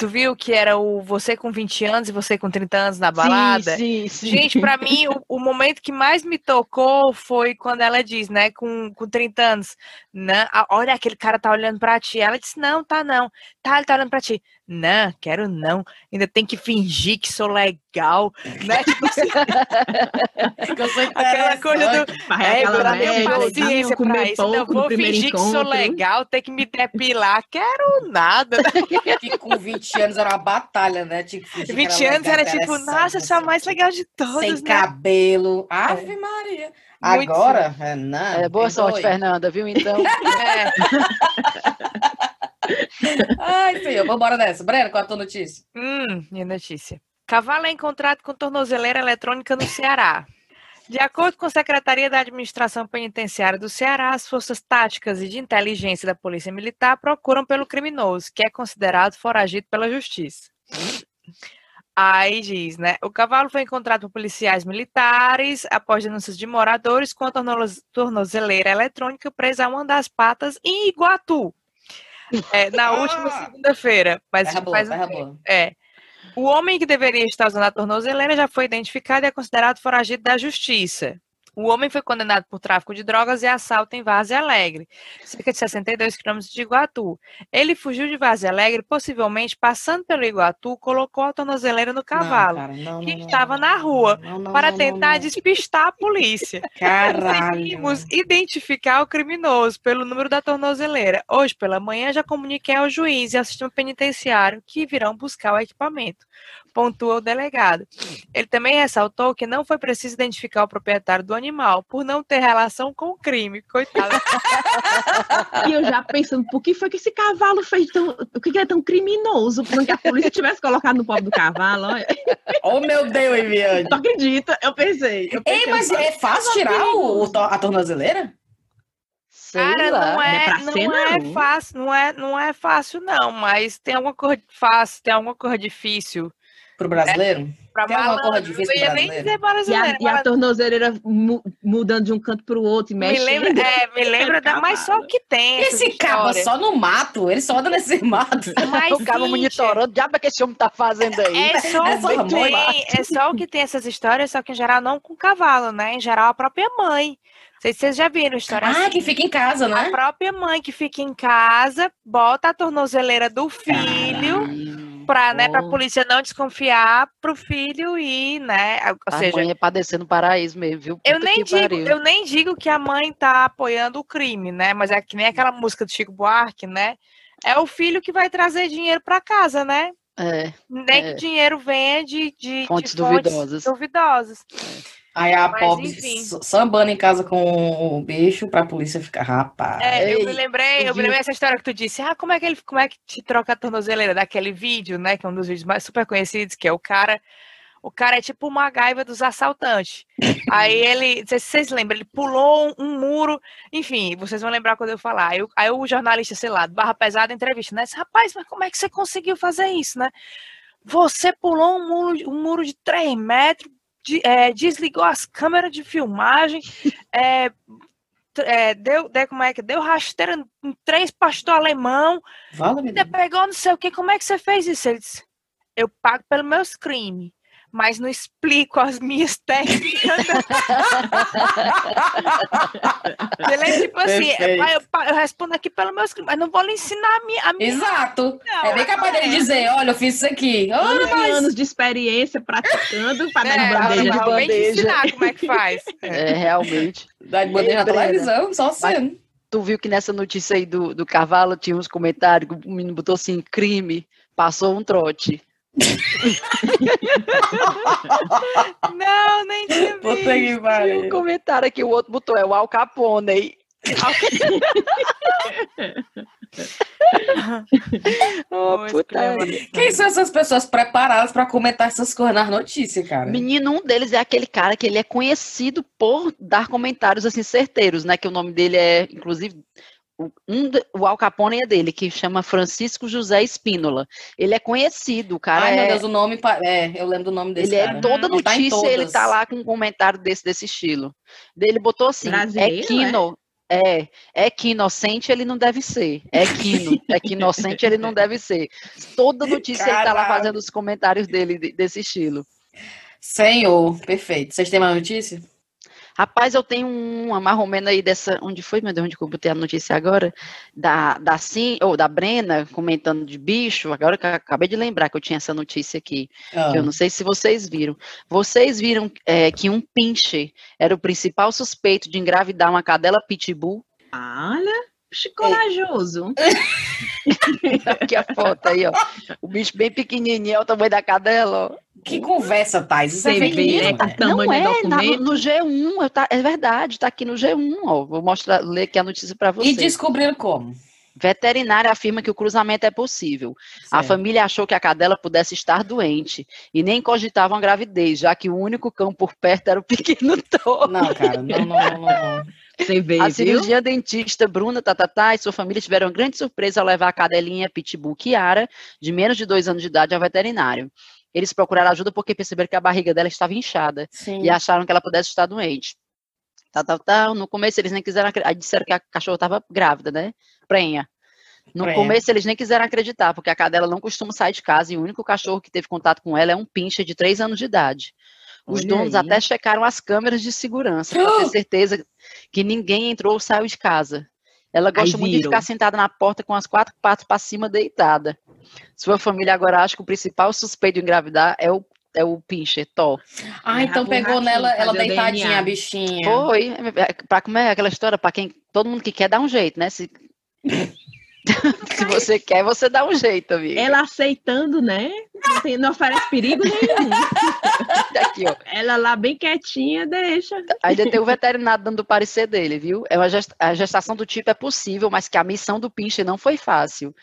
tu viu que era o você com 20 anos e você com 30 anos na balada? Sim, sim, sim. Gente, pra mim, o, o momento que mais me tocou foi quando ela diz, né, com, com 30 anos, né, "Ah, olha, aquele cara tá olhando pra ti. Ela disse, não, tá não. Tá, ele tá olhando pra ti. Não, quero não. Ainda tem que fingir que sou legal, né? <laughs> Tipo assim, <laughs> aquela coisa do, Vai é, eu não tenho paciência pra isso. Não, pouco vou fingir que sou encontro. legal, ter que me depilar. Quero nada. <laughs> que com 20 anos era uma batalha, né? Tinha que fingir que 20 anos legal, era tipo, nossa, eu sou a não mais legal de todas, Sem né? cabelo. Ave Maria. Muito Agora, é. É, boa sorte, Fernanda, viu? Então, <laughs> É. Ai, senhor, vambora nessa. Breno, qual a tua notícia? Hum, minha notícia. Cavalo é encontrado com tornozeleira eletrônica no Ceará. De acordo com a Secretaria da Administração Penitenciária do Ceará, as forças táticas e de inteligência da Polícia Militar procuram pelo criminoso, que é considerado foragido pela Justiça. Aí diz, né? O cavalo foi encontrado por policiais militares após denúncias de moradores com a tornoz- tornozeleira eletrônica presa a uma das patas em Iguatu. É, na última Ah! segunda-feira. Mas Terra boa, faz um. É. O homem que deveria estar usando a tornozeleira já foi identificado e é considerado foragido da justiça. O homem foi condenado por tráfico de drogas e assalto em Várzea Alegre, cerca de 62 quilômetros de Iguatu. Ele fugiu de Várzea Alegre, possivelmente passando pelo Iguatu, colocou a tornozeleira no cavalo, Não, cara, não, que não, estava na rua, para tentar despistar a polícia. <laughs> Caralho. Conseguimos identificar o criminoso pelo número da tornozeleira. Hoje pela manhã já comuniquei ao juiz e ao sistema penitenciário que virão buscar o equipamento, pontua o delegado. Ele também ressaltou que não foi preciso identificar o proprietário do animal, por não ter relação com o crime, coitado. <laughs> E eu já pensando, por que foi que esse cavalo fez tão. Por que é tão criminoso? Porque a polícia tivesse colocado no pobre do cavalo. Olha. Oh, meu Deus, Viviane. Tu acredita? Eu pensei. Eu Ei, pensei, mas eu é fácil tirar o, o a tornozeleira? Sei Cara, lá. não não é é, não é não. fácil, não é, não é fácil não, mas tem alguma coisa fácil, tem alguma coisa difícil. Pro brasileiro? Pra Tem alguma coisa difícil eu ia nem brasileiro? dizer E a, brasileiro, e a tornozeleira mu- mudando de um canto pro outro e me mexendo. lembra, é, me <laughs> lembra da, mas só o que tem Esse cabo só no mato, ele só anda nesse mato. Mas, <laughs> o Cíntia, monitorando, o diabo é que esse homem tá fazendo aí? É só, É o só tem, é só o que tem essas histórias, só que em geral não com cavalo, né? Em geral a própria mãe. Não sei se vocês já viram história Ah, assim. que fica em casa, A né? própria mãe que fica em casa, bota a tornozeleira do filho Hum, pra, né, Oh. polícia não desconfiar pro filho ir, né? Ou a seja, mãe é padecendo paraíso mesmo, viu? eu nem digo, pariu. eu nem digo que a mãe tá apoiando o crime, né? Mas é que nem aquela música do Chico Buarque, né? É o filho que vai trazer dinheiro pra casa, né? É, Nem É. que o dinheiro venha de, de, de Fontes duvidosas. duvidosas. Aí a Mas, pobre enfim. s- sambando em casa com o bicho pra polícia ficar, rapaz. É, eu me lembrei, eu me lembrei essa história que tu disse. Ah, como é que ele, como é que te troca a tornozeleira daquele vídeo, né? Que é um dos vídeos mais super conhecidos, que é o cara, o cara é tipo uma gaiva dos assaltantes. Aí ele, se vocês lembram, ele pulou um, um muro, enfim, vocês vão lembrar quando eu falar. Aí, o- aí o jornalista, sei lá, do Barra Pesada entrevista, né? Disse, Rapaz, mas como é que você conseguiu fazer isso, né? Você pulou um muro, um muro de 3 metros, de- é, desligou as câmeras de filmagem, <laughs> é, é, deu, deu, como é que, deu rasteira em três pastor alemão, Fala, ainda pegou não sei o que, como é que você fez isso? Ele disse, eu pago pelos meus crimes, mas não explico as minhas <laughs> técnicas. Ele é tipo assim, Perfeito. "Pai, eu, eu respondo aqui pelos meus crimes, mas não vou lhe ensinar a minha... A minha Exato. Não, é bem capaz dele é. dizer, olha, eu fiz isso aqui. Olha, Anos e mas... anos de experiência praticando para dar É, bandeja. de mas vem te bandeja. ensinar como é que faz. <laughs> é, realmente. Dá de bandeja na televisão, só sendo. Tu viu que nessa notícia aí do, do cavalo tinha uns comentários que o menino botou assim, crime, passou um trote. Não, nem tinha Puta visto. que pariu. comentário aqui, o outro botou, é o Al Capone aí. <laughs> Oh. Quem são essas pessoas preparadas pra comentar essas coisas nas notícias, cara? Menino, um deles é aquele cara que ele é conhecido por dar comentários assim certeiros, né? Que o nome dele é, inclusive, um, o Al Capone é dele, que chama Francisco José Espínola. Ele é conhecido, o cara Ai, meu é, Deus, o nome. É, eu lembro do nome desse ele cara. é toda tá notícia, ele todas. tá lá com um comentário desse desse estilo. Ele botou assim, Brasileiro, é quino, é, é que inocente ele não deve ser. É quino, é que inocente ele não deve ser. Toda notícia ele tá lá Caralho. fazendo os comentários dele de- desse estilo. Senhor, perfeito. Vocês têm mais notícia? Rapaz, eu tenho uma marromena aí dessa. Onde foi, meu Deus? Onde eu botei a notícia agora? Da, da Sim, ou da Brena comentando de bicho. Agora que eu acabei de lembrar que eu tinha essa notícia aqui. Ah, que Eu não sei se vocês viram. Vocês viram é, que um pinche era o principal suspeito de engravidar uma cadela pitbull? Olha, corajoso. <laughs> Aqui a foto aí, ó. O bicho bem pequenininho, é o tamanho da cadela, ó. Que conversa, Thais? Isso é Você fake vê, news, né? tamanho não é, documento. no G1, eu tá- é verdade, tá aqui no G1, ó. Vou mostrar, ler aqui a notícia para E vocês. descobriram como? Veterinária afirma que o cruzamento é possível. A Certo. família achou que a cadela pudesse estar doente e nem cogitava uma gravidez, já que o único cão por perto era o pequeno Thor. Não, cara, não, não, não, não, <laughs> Você vê, A viu? cirurgia dentista Bruna Tatatá e sua família tiveram uma grande surpresa ao levar a cadelinha Pitbull Kiara, de menos de dois anos de idade, ao veterinário. Eles procuraram ajuda porque perceberam que a barriga dela estava inchada Sim. e acharam que ela pudesse estar doente. Tal, tal, tal. No começo eles nem quiseram acreditar. Disseram que a cachorra estava grávida, né? Prenha. No começo eles nem quiseram acreditar, porque a cadela não costuma sair de casa e o único cachorro que teve contato com ela é um pincher de três anos de idade. Os Olha donos aí. até checaram as câmeras de segurança para ter <gasps> certeza que ninguém entrou ou saiu de casa. Ela gosta muito de ficar sentada na porta com as quatro patas para cima deitada. Sua família agora acha que o principal suspeito de engravidar é o, é o pincher, Thó. Ah, então Errar com pegou ratinho, nela, ela deitadinha, DNA. a bichinha. Foi, para como é aquela história, para quem todo mundo que quer dá um jeito, né? Se, <laughs> se você quer, você dá um jeito, amigo. Ela aceitando, né? Não, tem- não oferece perigo nenhum. <laughs> Aqui, ó. Ela lá bem quietinha, deixa. Ainda tem o <laughs> veterinário dando o parecer dele, viu? É uma gest- a gestação do tipo é possível, mas que a missão do pinche não foi fácil.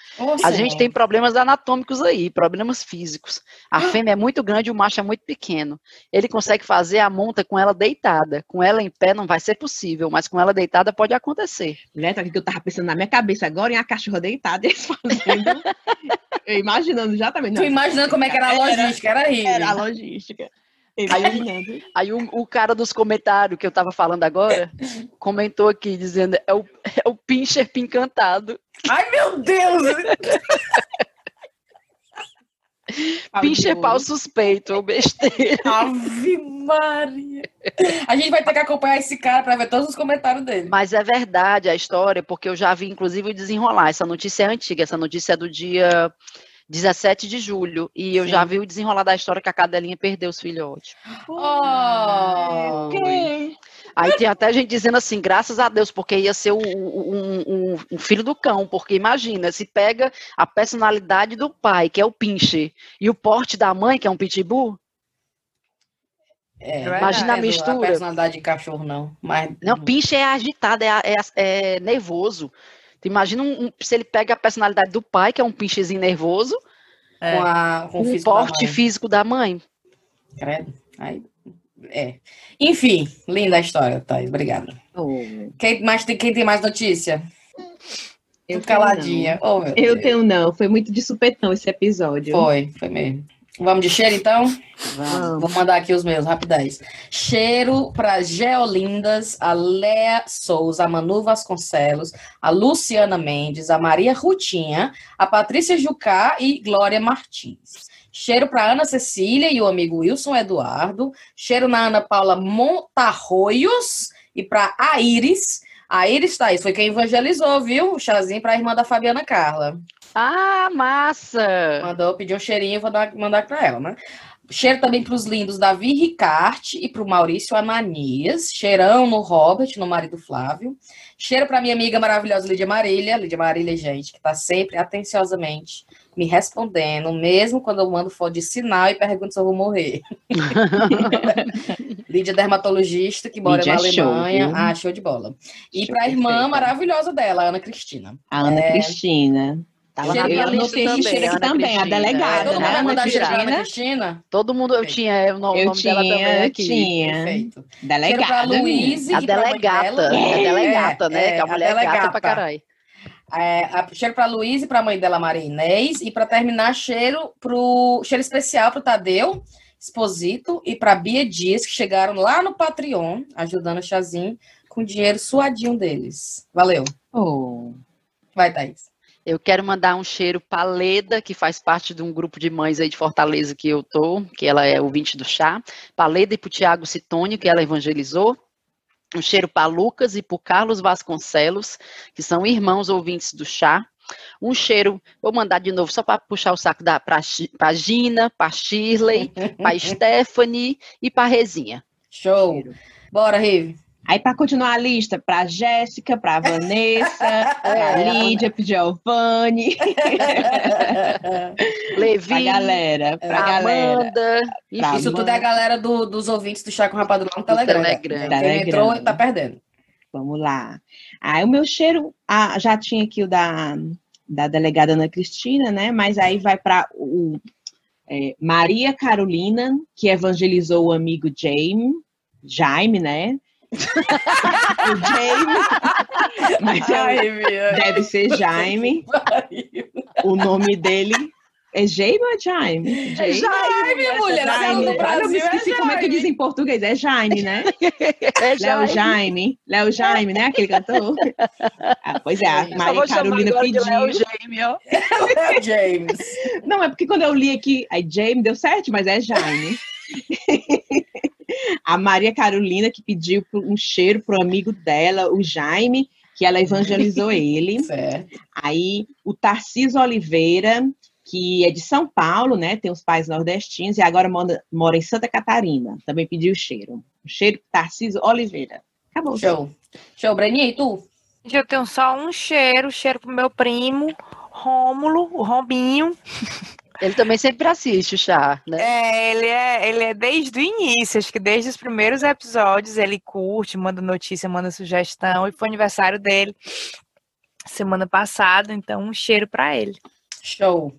A gente tem problemas anatômicos aí, problemas físicos. A fêmea é muito grande e o macho é muito pequeno. Ele consegue fazer a monta com ela deitada. Com ela em pé não vai ser possível, mas com ela deitada pode acontecer. Mulher, tá aqui que eu tava pensando na minha cabeça agora em a cachorra deitada, eles fazendo. <laughs> eu imaginando exatamente. Tu não, imaginando como é que era a logística, era horrível. Era a logística. Imaginando. Aí um- o cara dos comentários que eu tava falando agora <laughs> comentou aqui dizendo é o, é o pincher pincantado. Ai, meu Deus! Pincher pau suspeito, ou besteira. Ave Maria! A gente vai ter que acompanhar esse cara para ver todos os comentários dele. Mas é verdade a história, porque eu já vi, inclusive, o desenrolar. Essa notícia é antiga, essa notícia é do dia 17 de julho. E eu Sim. já vi o desenrolar da história que a cadelinha perdeu os filhotes. Oh! quê? Aí tem até gente dizendo assim, graças a Deus, porque ia ser um, um- um filho do cão, porque imagina, se pega a personalidade do pai, que é o pinche, e o porte da mãe, que é um pitbull, É, Imagina a não é mistura. personalidade de cachorro, não. Mas não, pinche é agitado, é, é- é nervoso. Tu imagina um- um- se ele pega a personalidade do pai, que é um pinchezinho nervoso, com, a, com o o físico da porte mãe. físico da mãe. Credo. Aí, é. Enfim, linda a história, Thais. Obrigada. Oh, Quem, mais tem, quem tem mais notícia? eu caladinha. Oh. Eu Deus. tenho não, foi muito de supetão esse episódio. Foi, foi mesmo. Vamos de cheiro, então? Vamos. Vou mandar aqui os meus, rapidez. Cheiro para Geolindas, a Léa Souza, a Manu Vasconcelos, a Luciana Mendes, a Maria Rutinha, a Patrícia Jucá e Glória Martins. Cheiro para Ana Cecília e o amigo Wilson Eduardo. Cheiro na Ana Paula Montarroios e para a Iris. A Iris, Thaís, foi quem evangelizou, viu? O chazinho para a irmã da Fabiana Carla. Ah, massa! Mandou pedir um cheirinho, vou dar, mandar para ela, né? Cheiro também para os lindos Davi Ricarte e para o Maurício Ananias. Cheirão no Robert, no marido Flávio. Cheiro para minha amiga maravilhosa Lídia Marília. Lídia Marília, gente, que está sempre atenciosamente me respondendo, mesmo quando eu mando foto de sinal e pergunto se eu vou morrer. <laughs> Lídia dermatologista, que mora Lídia na é show, Alemanha. viu? ah, show de bola. E Show, para a irmã perfeita. maravilhosa dela, a Ana Cristina. A Ana É. Cristina. Tava Cheiro na minha lista também, cheiro aqui também, a delegada, Todo mundo né, vai Ana mandar Ana Cristina? Todo mundo, eu tinha é, o nome, Eu nome dela também tinha, aqui. tinha. Perfeito. Delegada. menina. Luíse A e delegata, dela. a delegata, né? É, que a a mulher é gata delegata. pra caralho. É, a- cheiro para Luísa e para a mãe dela, Maria Inês. E para terminar, cheiro pro cheiro especial para o Tadeu Exposito e para Bia Dias, que chegaram lá no Patreon, ajudando o Chazinho com o dinheiro suadinho deles. Valeu. Oh. Vai, Thaís. Eu quero mandar um cheiro pra Leda, que faz parte de um grupo de mães aí de Fortaleza que eu tô, que ela é ouvinte do chá. Pra Leda e pro Tiago Citônio, que ela evangelizou. Um cheiro para Lucas e pro Carlos Vasconcelos, que são irmãos ouvintes do chá. Um cheiro, vou mandar de novo só para puxar o saco da pra Gina, pra Shirley, <laughs> pra Stephanie e pra Rezinha. Show. Bora, Rive. Aí, para continuar a lista, para Jéssica, para Vanessa, <laughs> para É. Lídia, para Giovanni, <laughs> Levi, para galera, para galera. Amanda, Pra Isso tudo é a galera do- dos ouvintes do Chá com Rapadura no Telegram. Telegram. Quem Telegram. entrou tá perdendo. Vamos lá. Aí o meu cheiro, ah, já tinha aqui o da, da delegada Ana Cristina, né? Mas aí vai para o é, Maria Carolina, que evangelizou o amigo Jaime, Jaime, né? O Jaime, mas é, Mia. deve ser Jaime. O nome dele é Jaime ou é Jaime? É Jaime, mulher. Jaime. no Olha, eu Brasil me é esqueci como é que diz em português. É Jaime, né? é Léo Jaime. Jaime. Léo Jaime, né? Aquele cantor. Ah, pois é, a Maria Carolina pediu. Léo Jaime, ó. Léo <laughs> James. Não, é porque quando eu li aqui, aí Jaime deu certo, mas é Jaime. <laughs> a Maria Carolina que pediu um cheiro pro amigo dela, o Jaime, que ela evangelizou <laughs> ele. Certo. Aí o Tarcísio Oliveira, que é de São Paulo, né? Tem os pais nordestinos e agora mora, mora em Santa Catarina. Também pediu cheiro. O cheiro pro Tarcísio Oliveira. Acabou. Show. Show, Breninha, e tu? Eu tenho só um cheiro, cheiro pro meu primo, Rômulo, o Rombinho. <laughs> Ele também sempre assiste o chá, né? É, ele é, ele é desde o início, acho que desde os primeiros episódios ele curte, manda notícia, manda sugestão, e foi aniversário dele semana passada, então um cheiro pra ele. Show.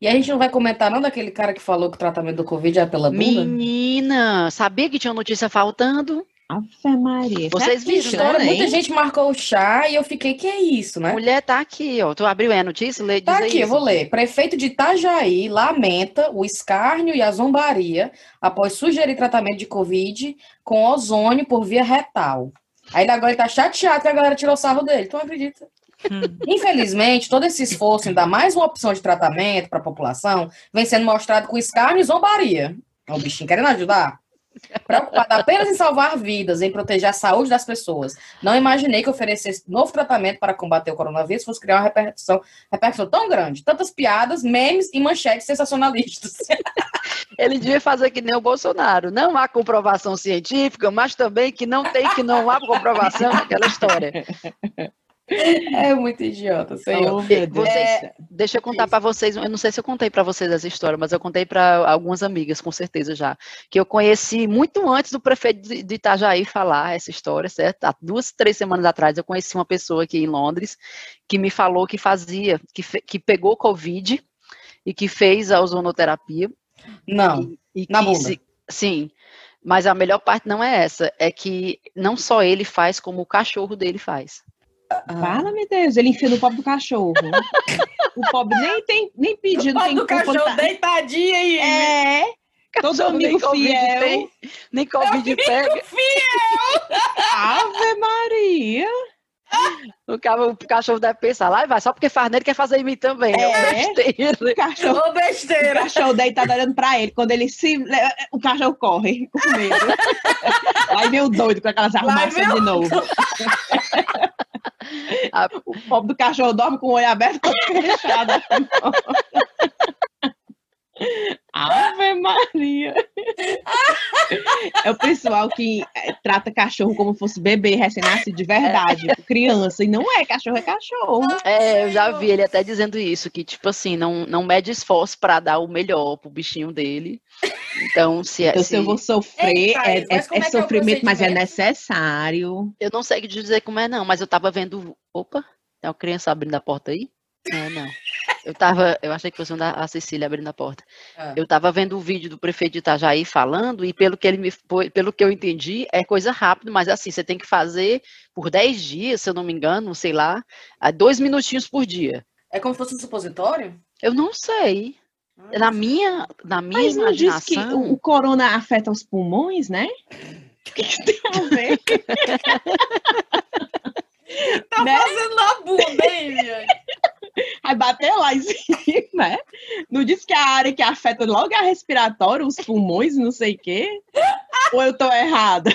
E a gente não vai comentar não daquele cara que falou que o tratamento do Covid é pela bunda? Menina, sabia que tinha uma notícia faltando? Ave Maria. Vocês viram, História, né? muita gente marcou o chá e eu fiquei, que é isso, né? Mulher tá aqui, ó. Tu abriu aí a notícia? Lê, Tá aqui, eu isso. vou ler. Prefeito de Itajaí lamenta o escárnio e a zombaria após sugerir tratamento de Covid com ozônio por via retal. Aí agora ele tá chateado que a galera tirou sarro dele. Tu não acredita? Hum. Infelizmente, todo esse esforço em dar mais uma opção de tratamento para a população vem sendo mostrado com escárnio e zombaria. É o bichinho querendo ajudar. Preocupado apenas em salvar vidas, em proteger a saúde das pessoas. Não imaginei que oferecer novo tratamento para combater o coronavírus fosse criar uma repercussão, repercussão tão grande. Tantas piadas, memes e manchetes sensacionalistas. <laughs> Ele devia fazer que nem o Bolsonaro. Não há comprovação científica, mas também que não tem que não há comprovação naquela história. <laughs> É muito idiota, senhor. Oh, Deus. Vocês, deixa eu contar para vocês, eu não sei se eu contei para vocês essa história, mas eu contei para algumas amigas, com certeza já, que eu conheci muito antes do prefeito de Itajaí falar essa história, certo? Há duas, três semanas atrás eu conheci uma pessoa aqui em Londres que me falou que fazia, que, fe- que pegou Covid e que fez a ozonoterapia Não. e Na que se- sim, mas a melhor parte não é essa, é que não só ele faz, como o cachorro dele faz. Fala, meu Deus, ele enfia no pobre do cachorro. <laughs> o pobre nem tem, nem pedido tem do cachorro contar. deitadinho aí. É, todo Cachorro nem amigo Covid fiel. tem, nem Covid pega. Ave Maria. <laughs> O, ca- o cachorro deve pensar, lá vai, só porque faz nele quer fazer em mim também. É, É. besteira. O cachorro, Ô, o besteira. cachorro deitado olhando pra ele. Quando ele se. O cachorro corre com medo. <laughs> Vem o doido com aquelas arrumações de novo. Ah, O pobre do cachorro dorme com o olho aberto olho fechado. <laughs> Ave Maria! É o pessoal que eh, trata cachorro como fosse bebê recém-nascido de verdade, criança. E não é, cachorro é cachorro. É, eu já vi ele até dizendo isso, que tipo assim, não, não mede esforço pra dar o melhor pro bichinho dele. Então, se é. Então, se- se eu vou sofrer, Eita, é, mas é- é é é sofrimento, mas é necessário. Eu não sei dizer como é, não, mas eu tava vendo. Opa, tem uma criança abrindo a porta aí? É, não. Eu tava. Eu achei que fosse a Cecília abrindo a porta. Ah. Eu tava vendo o vídeo do prefeito de Itajaí falando, e pelo que ele me pelo que eu entendi, é coisa rápida, mas assim, você tem que fazer por 10 dias, se eu não me engano, sei lá, a dois minutinhos por dia. É como se fosse um supositório? Eu não sei. Ah, Na minha, na minha Mas não diz que imaginação. o, o corona afeta os pulmões, né? <laughs> O que, que tem a ver? Tá né? fazendo na bunda, hein? Vai bater lá em cima, né? Não diz que a área que afeta logo é a respiratória, os pulmões, não sei o quê? Ou eu tô errada?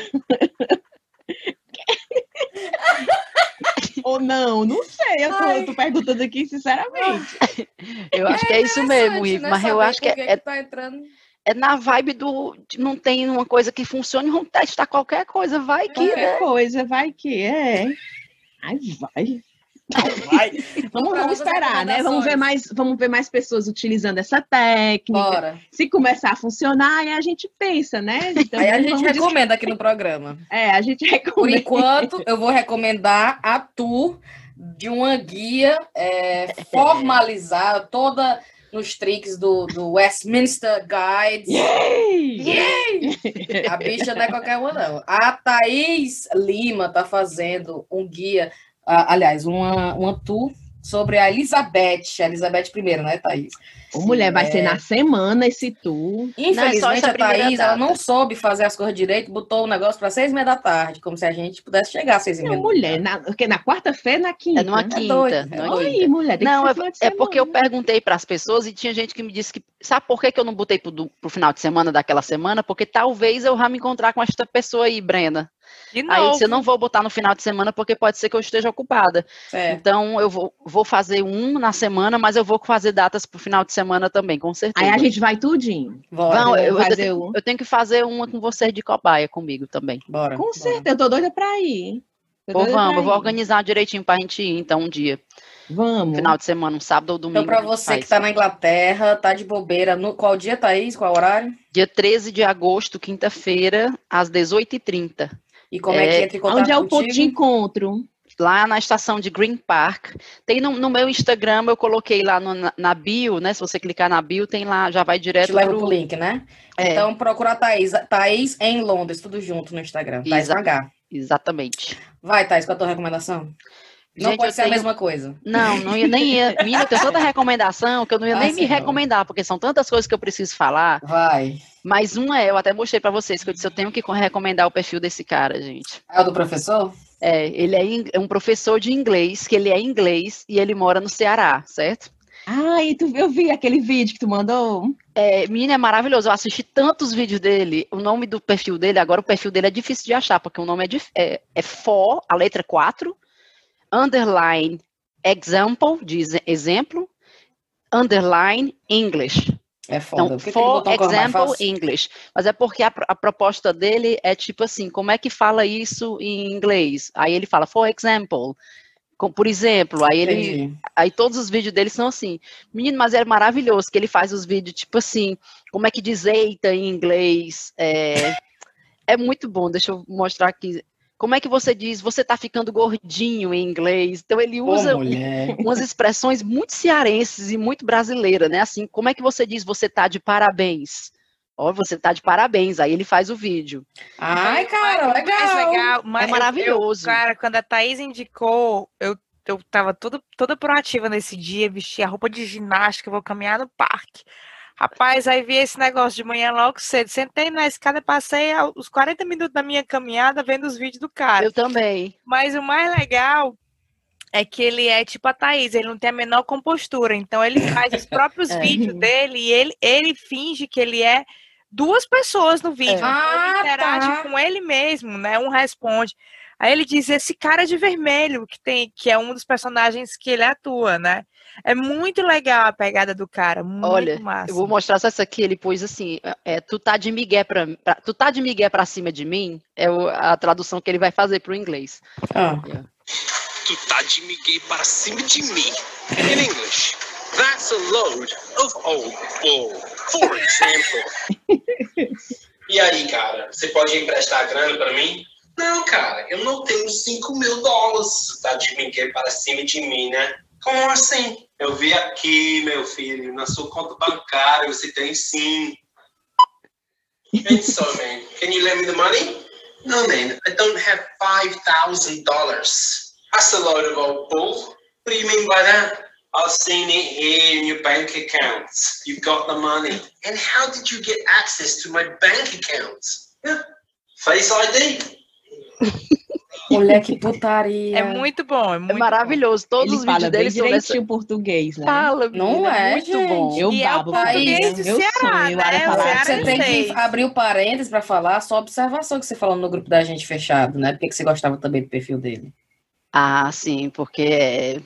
Ou não, não sei. Eu tô, eu tô perguntando aqui, sinceramente. Eu acho que é isso mesmo, Interessante, Ivo, né, mas eu acho que por é, tá entrando. é na vibe do. Não tem uma coisa que funcione, vamos testar qualquer coisa, vai que, Qualquer né? coisa, vai que é. Ai, vai. Vai. <laughs> Vamos, vamos esperar, né? Vamos ver, mais, vamos ver mais pessoas utilizando essa técnica. Bora. Se começar a funcionar, aí a gente pensa, né? Então, Aí a gente recomenda aqui no programa. É, a gente Por recomenda. enquanto, eu vou recomendar a tour de uma guia é, formalizada, toda nos tricks do, do Westminster Guides. Yay! <laughs> A bicha não é qualquer uma, não. A Thaís Lima tá fazendo um guia, aliás, uma, uma tour sobre a Elizabeth, a Elizabeth I, né, Thaís? Ô, mulher, vai É. ser na semana esse tour. Infelizmente, essa a Thaís ela data. não soube fazer as coisas direito, botou o negócio para seis e meia da tarde, como se a gente pudesse chegar às seis e meia. Não, da mulher, tarde. na, porque na quarta-feira, na quinta. É numa né? quinta. é quinta. Oi, mulher, tem Não, que é, é porque eu perguntei para as pessoas e tinha gente que me disse que. Sabe por que, que eu não botei pro, do- pro final de semana daquela semana? Porque talvez eu vá me encontrar com esta pessoa aí, Brena. De Aí eu disse, eu não vou botar no final de semana porque pode ser que eu esteja ocupada. Certo. Então eu vou, vou fazer um na semana, mas eu vou fazer datas pro final de semana também, com certeza. Aí a gente vai tudinho. Bora, Não, Fazer- eu- eu fazer um. Eu tenho que fazer uma com vocês de cobaia comigo também. bora. Com bora. certeza, eu tô doida pra ir. Doida vamos, eu vou organizar direitinho pra gente ir, então, um dia. Vamos. Final de semana, um sábado ou domingo. Então, para a você que está na Inglaterra, tá de bobeira, no, qual dia, Thaís? Qual horário? Dia 13 de agosto, quinta-feira, às 18h30. E como é, que É, entra em contato Onde é o ponto de encontro? Lá na estação de Green Park. Tem no, no meu Instagram, eu coloquei lá no- na, na bio, né? Se você clicar na bio, tem lá, já vai Te direto leva pro... pro link, né? É. Então procura a Thaís. Thaís em Londres, tudo junto no Instagram. Thaís Exa- H. Exatamente. Vai, Thaís, com a tua recomendação. Não Gente, pode ser a tenho- mesma coisa. Não, não ia, nem ia. Menina, tem tanta recomendação que eu não ia <laughs> Ah, nem me recomendar, porque são tantas coisas que eu preciso falar. Vai. Mas uma é, eu até mostrei pra vocês, que eu disse, eu tenho que recomendar o perfil desse cara, gente. É o do professor? É, ele é é um professor de inglês, que ele é inglês e ele mora no Ceará, certo? Ai, tu, eu vi aquele vídeo que tu mandou. É, menina, é maravilhoso. Eu assisti tantos vídeos dele. O nome do perfil dele, agora o perfil dele é difícil de achar, porque o nome é, é, é for, a letra 4, underline example, de exe- exemplo, underline English. É foda. Então, que for example? English. Mas é porque a, a proposta dele é tipo assim, como é que fala isso em inglês? Aí ele fala, for example. Com- por exemplo, aí ele Entendi. Aí todos os vídeos dele são assim. Menino, mas é maravilhoso que ele faz os vídeos, tipo assim, como é que diz eita em inglês. É, <laughs> é muito bom, deixa eu mostrar aqui. Como é que você diz, você tá ficando gordinho em inglês? Então ele usa mulher. <laughs> umas expressões muito cearenses e muito brasileiras, né? Assim, como é que você diz, você tá de parabéns? Ó, você tá de parabéns, aí ele faz o vídeo. Ai, cara, O mais legal. legal, mas É maravilhoso. eu- cara, quando a Thaís indicou, eu, eu tava toda, toda proativa nesse dia, vesti a roupa de ginástica, vou caminhar no parque. Rapaz, aí vi esse negócio de manhã logo cedo. Sentei na escada, passei os 40 minutos da minha caminhada vendo os vídeos do cara. Eu também. Mas o mais legal é que ele é tipo a Thaís, ele não tem a menor compostura. Então ele faz os próprios <laughs> É. vídeos dele e ele, ele finge que ele é duas pessoas no vídeo. É. Então Ah, ele interage tá. com ele mesmo, né? Um responde. Aí ele diz esse cara de vermelho que tem, que é um dos personagens que ele atua, né? É muito legal a pegada do cara, muito Olha, massa. Eu vou mostrar só essa aqui, ele pôs assim, é, tu tá de migué pra, pra- tu tá de migué pra cima de mim, é o- a tradução que ele vai fazer pro inglês. Ah, Tu tá de migué para cima de mim. In English, that's a load of old bull. For example. <laughs> E aí, cara, você pode emprestar grana pra mim? Não, cara, eu não tenho 5 mil dólares. Tá de brinquedo para cima de mim, né? Como assim? Eu vi aqui, meu filho, na sua conta bancária, você tem sim. And so, man, can you lend me the money? No, man, I don't have $5,000. That's a load of old bull. What do you mean by that? I've seen it here in your bank accounts. You've got the money. And how did you get access to my bank accounts? Yeah. Face ID. <laughs> mulher, que <laughs> putaria. É muito bom, é muito É maravilhoso, todos ele os fala vídeos dele são dessa... português, né? Fala, Não é, muito gente. bom. Eu E é o babo português do Ceará, sonho né? falar Ceará Você tem que abrir o parênteses para falar só a observação que você falou no grupo da gente fechado, né? Porque que você gostava também do perfil dele. Ah, sim, porque é...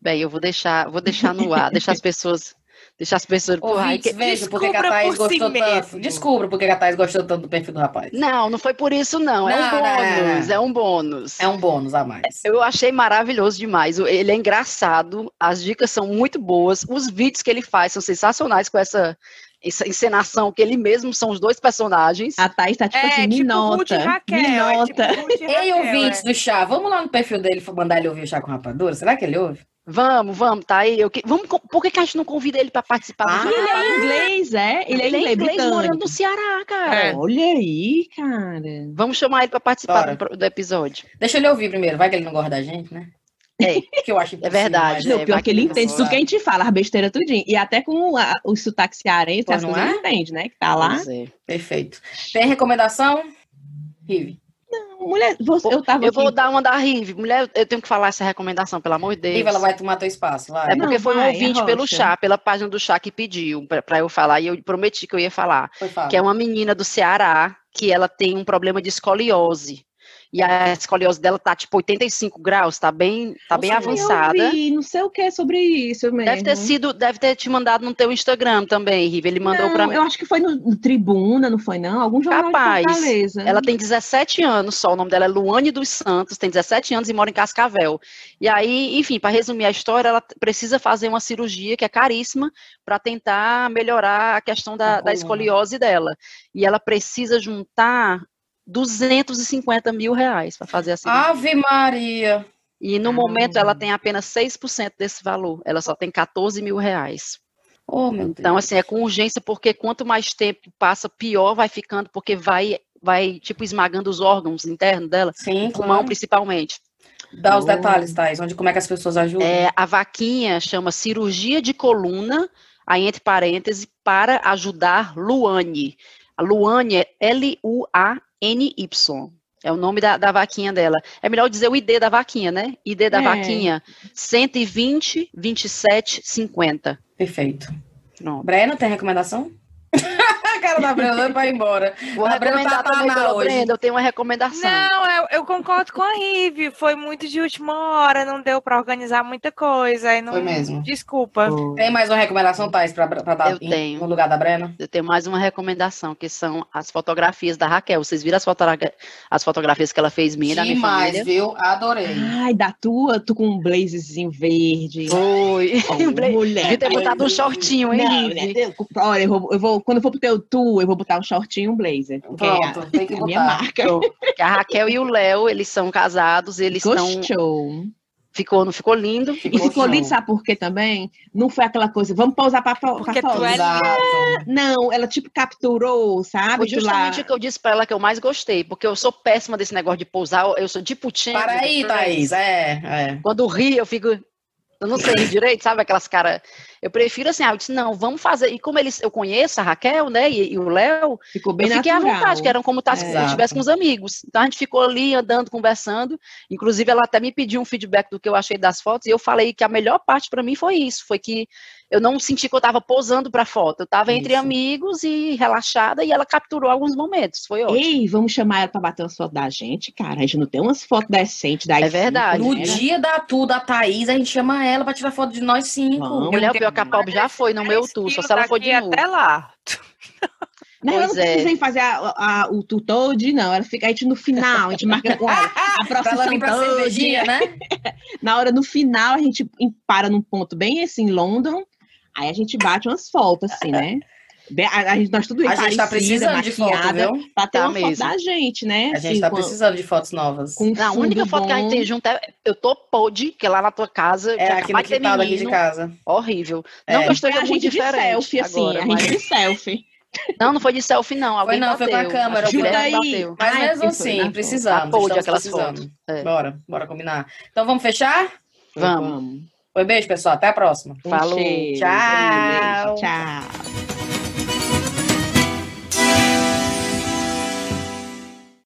Bem, eu vou deixar, vou deixar no ar, deixar as pessoas, deixar as pessoas. Ouvintes, que- veja porque que a descubra Thaís por si gostou tanto. Descubra porque que a Thaís gostou tanto do perfil do rapaz. Não, não foi por isso não, é um Não, não, não, bônus, não. é um bônus. É um bônus a mais. Eu achei maravilhoso demais. Ele é engraçado, as dicas são muito boas, os vídeos que ele faz são sensacionais com essa, essa encenação que ele mesmo são os dois personagens. A Thaís tá tipo É, assim, tipo me e nota, Raquel, me é tipo nota. E Ei, ouvintes é. do chá, vamos lá no perfil dele mandar ele ouvir o chá com rapadura? Será que ele ouve? Vamos, vamos, tá aí. Eu que- vamos, por que, que a gente não convida ele para participar do Ah, Ele é inglês, é? Ele é inglês, morando britânico. no Ceará, cara. É. Olha aí, cara. Vamos chamar ele para participar do, do episódio. Deixa ele ouvir primeiro, vai que ele não gosta da gente, né? É. <laughs> Que eu acho impossível, verdade, mas- É, Não, pior que ele entende não tudo que a gente fala, as besteiras tudinho. E até com a- o sotaque cearense, as não coisas é? ele entende, né? Que tá lá. É. Perfeito. Tem recomendação? Rive. Mulher, você, eu tava Eu vou aqui- dar uma da Rive. Mulher, eu tenho que falar essa recomendação, pelo amor de Deus. Rive, ela vai tomar teu espaço, vai. É porque Não, foi um vai, ouvinte pelo chá, pela página do chá que pediu pra pra eu falar, e eu prometi que eu ia falar. Foi fala. Que é uma menina do Ceará, que ela tem um problema de escoliose. E a escoliose dela tá tipo 85 graus, tá bem, tá bem Nossa, avançada. Eu vi, não sei o que sobre isso mesmo. Deve ter sido, deve ter te mandado no teu Instagram também, Riva. Ele mandou pra mim. Eu acho que foi no, no Tribuna, não foi não? Algum jornal Capaz. de Fortaleza. Ela tem 17 anos só, o nome dela é Luane dos Santos, tem 17 anos e mora em Cascavel. E aí, enfim, para resumir a história, ela precisa fazer uma cirurgia que é caríssima para tentar melhorar a questão da, Da da escoliose dela. E ela precisa juntar 250 mil reais para fazer a cirurgia. Ave Maria. E no Ah. momento ela tem apenas 6% desse valor, ela só tem 14 mil reais. Oh, meu Então, Deus. assim, é com urgência, porque quanto mais tempo passa, pior vai ficando, porque vai, vai tipo, esmagando os órgãos internos dela, Sim, o pulmão claro. principalmente. Dá os Oh. detalhes, Thais, onde, como é que as pessoas ajudam. É, a vaquinha chama cirurgia de coluna, aí entre parênteses, para ajudar Luane. A Luane é L-U-A-N-Y. É o nome da, da vaquinha dela. É melhor dizer o ID da vaquinha, né? ID da É. vaquinha, 120 27 50. Perfeito. Pronto. Brena, tem recomendação? A cara da pra ir <laughs> embora. Vou A recomendar tá também na pela hoje. Brenda, eu tenho uma recomendação. Não, eu, eu concordo com a Rive. Foi muito de última hora, não deu pra organizar muita coisa. Aí não, Foi mesmo. Desculpa. Tem mais uma recomendação, Thais, pra, pra dar Eu em- tenho. no lugar da Brena? Eu tenho mais uma recomendação, que são as fotografias da Raquel. Vocês viram as, fotogra- as fotografias que ela fez minha e da minha Demais, família? viu? Adorei. Ai, da tua, tu com um blazezinho verde. Foi. Oh, <laughs> mulher. Devia ter botado um shortinho, hein, Não, né, olha, eu vou, eu vou- quando eu for pro teu tour, eu vou botar um shortinho e um blazer. porque é a- Pronto, tem que é a minha botar. marca. Que a Raquel e o Léo, eles são casados, eles estão. Gostou. Ficou, não ficou lindo? E Ficou ficou show. lindo, sabe por quê também? Não foi aquela coisa, vamos pousar pra, fo- Porque pra tu é. Não, ela tipo capturou, sabe? Foi Tu lá- justamente o que eu disse pra ela que eu mais gostei, porque eu sou péssima desse negócio de pousar, eu sou de putinha. Para aí, Thaís. É, é. Quando ri, eu fico. Eu não sei rir direito, sabe? Aquelas caras. Eu prefiro assim, ah, eu disse, não, vamos fazer. E como eles, eu conheço a Raquel, né? E, e o Léo, Ficou bem eu fiquei natural. à vontade, que eram como tá, se eu com os amigos. Então a gente ficou ali andando, conversando. Inclusive, ela até me pediu um feedback do que eu achei das fotos, e eu falei que a melhor parte para mim foi isso: foi que eu não senti que eu estava posando para foto. Eu estava entre Isso. amigos e relaxada, e ela capturou alguns momentos. Foi ótimo. Ei, vamos chamar ela pra bater umas fotos da gente, cara. A gente não tem umas fotos decentes da É verdade. No né? dia da tu, da Thaís, a gente chama ela pra tirar foto de nós cinco. Vamos. Mulher, o pior que a Pob já foi no meu tour, só se ela for de novo. até lá. Não, não Pois é. precisa ir fazer a- a- o tour todo, não. Ela fica, a gente no final, a gente marca com ela. A <laughs> procissão pra cervejinha, toda. né? <laughs> Na hora, no final, a gente para num ponto bem assim, em London. Aí a gente bate umas fotos, assim, né? Bem- A, a gente, nós tudo A gente tá precisando de foto, viu? Pra ter Tá uma foto mesmo. da gente, né? A gente Assim, tá com- precisando de fotos novas. com Não, a única foto que a gente bom. tem junto é eu tô pod, que é lá na tua casa, É é aqui no de quintal daqui de menino, casa. horrível. É. Não Foi esteja a muito gente de diferente selfie, assim, agora, a mas- gente de selfie. Não, não foi de selfie, não. Alguém não, foi bateu. com a câmera, Ajuda aí. bateu. Mas Ai, mesmo foi assim, na precisamos. Pod, estamos aquelas precisando. fotos. É. Bora, bora combinar. Então vamos fechar? Vamos. Foi beijo, pessoal. Até a próxima. Falou. cheiro, Tchau. beijo, Tchau.